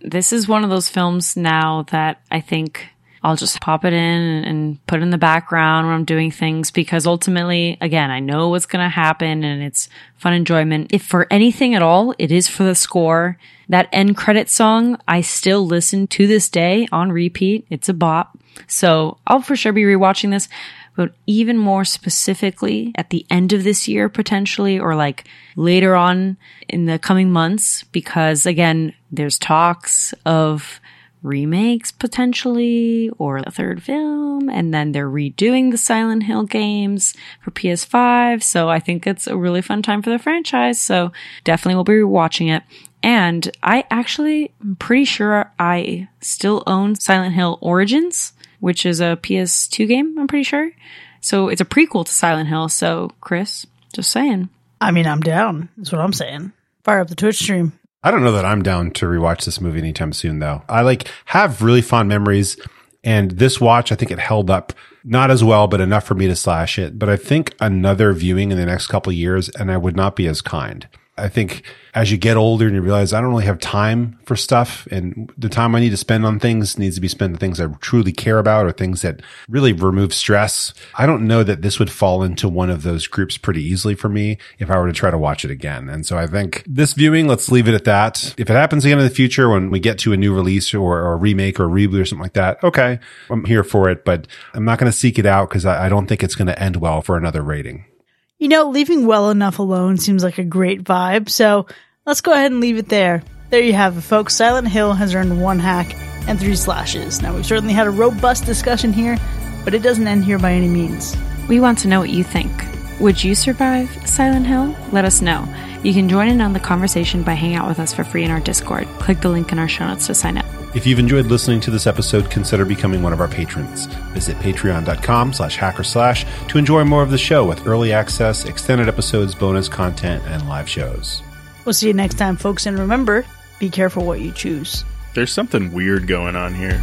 This is one of those films now that I think I'll just pop it in and put it in the background when I'm doing things because ultimately, again, I know what's going to happen and it's fun enjoyment. If for anything at all, it is for the score. That end credit song, I still listen to this day on repeat. It's a bop. So I'll for sure be rewatching this, but even more specifically at the end of this year, potentially, or like later on in the coming months, because again, there's talks of remakes potentially or a third film and then they're redoing the Silent Hill games for PS5 so I think it's a really fun time for the franchise so definitely will be watching it. And I actually am pretty sure I still own Silent Hill Origins which is a PS2 game I'm pretty sure. So it's a prequel to Silent Hill so Chris just saying. I mean I'm down that's what I'm saying. Fire up the Twitch stream I don't know that I'm down to rewatch this movie anytime soon, though. I like have really fond memories, and this watch, I think it held up not as well, but enough for me to slash it. But I think another viewing in the next couple years, and I would not be as kind. I think as you get older and you realize I don't really have time for stuff and the time I need to spend on things needs to be spent on things I truly care about or things that really remove stress. I don't know that this would fall into one of those groups pretty easily for me if I were to try to watch it again. And so I think this viewing, let's leave it at that. If it happens again in the future when we get to a new release or, or a remake or a reboot or something like that, okay, I'm here for it, but I'm not going to seek it out because I, I don't think it's going to end well for another rating. You know, leaving well enough alone seems like a great vibe, so let's go ahead and leave it there. There you have it, folks. Silent Hill has earned one hack and three slashes. Now, we've certainly had a robust discussion here, but it doesn't end here by any means. We want to know what you think. Would you survive Silent Hill? Let us know. You can join in on the conversation by hanging out with us for free in our Discord. Click the link in our show notes to sign up. If you've enjoyed listening to this episode, consider becoming one of our patrons. Visit patreon.com slash hack or slash to enjoy more of the show with early access, extended episodes, bonus content, and live shows. We'll see you next time, folks, and remember, be careful what you choose. There's something weird going on here.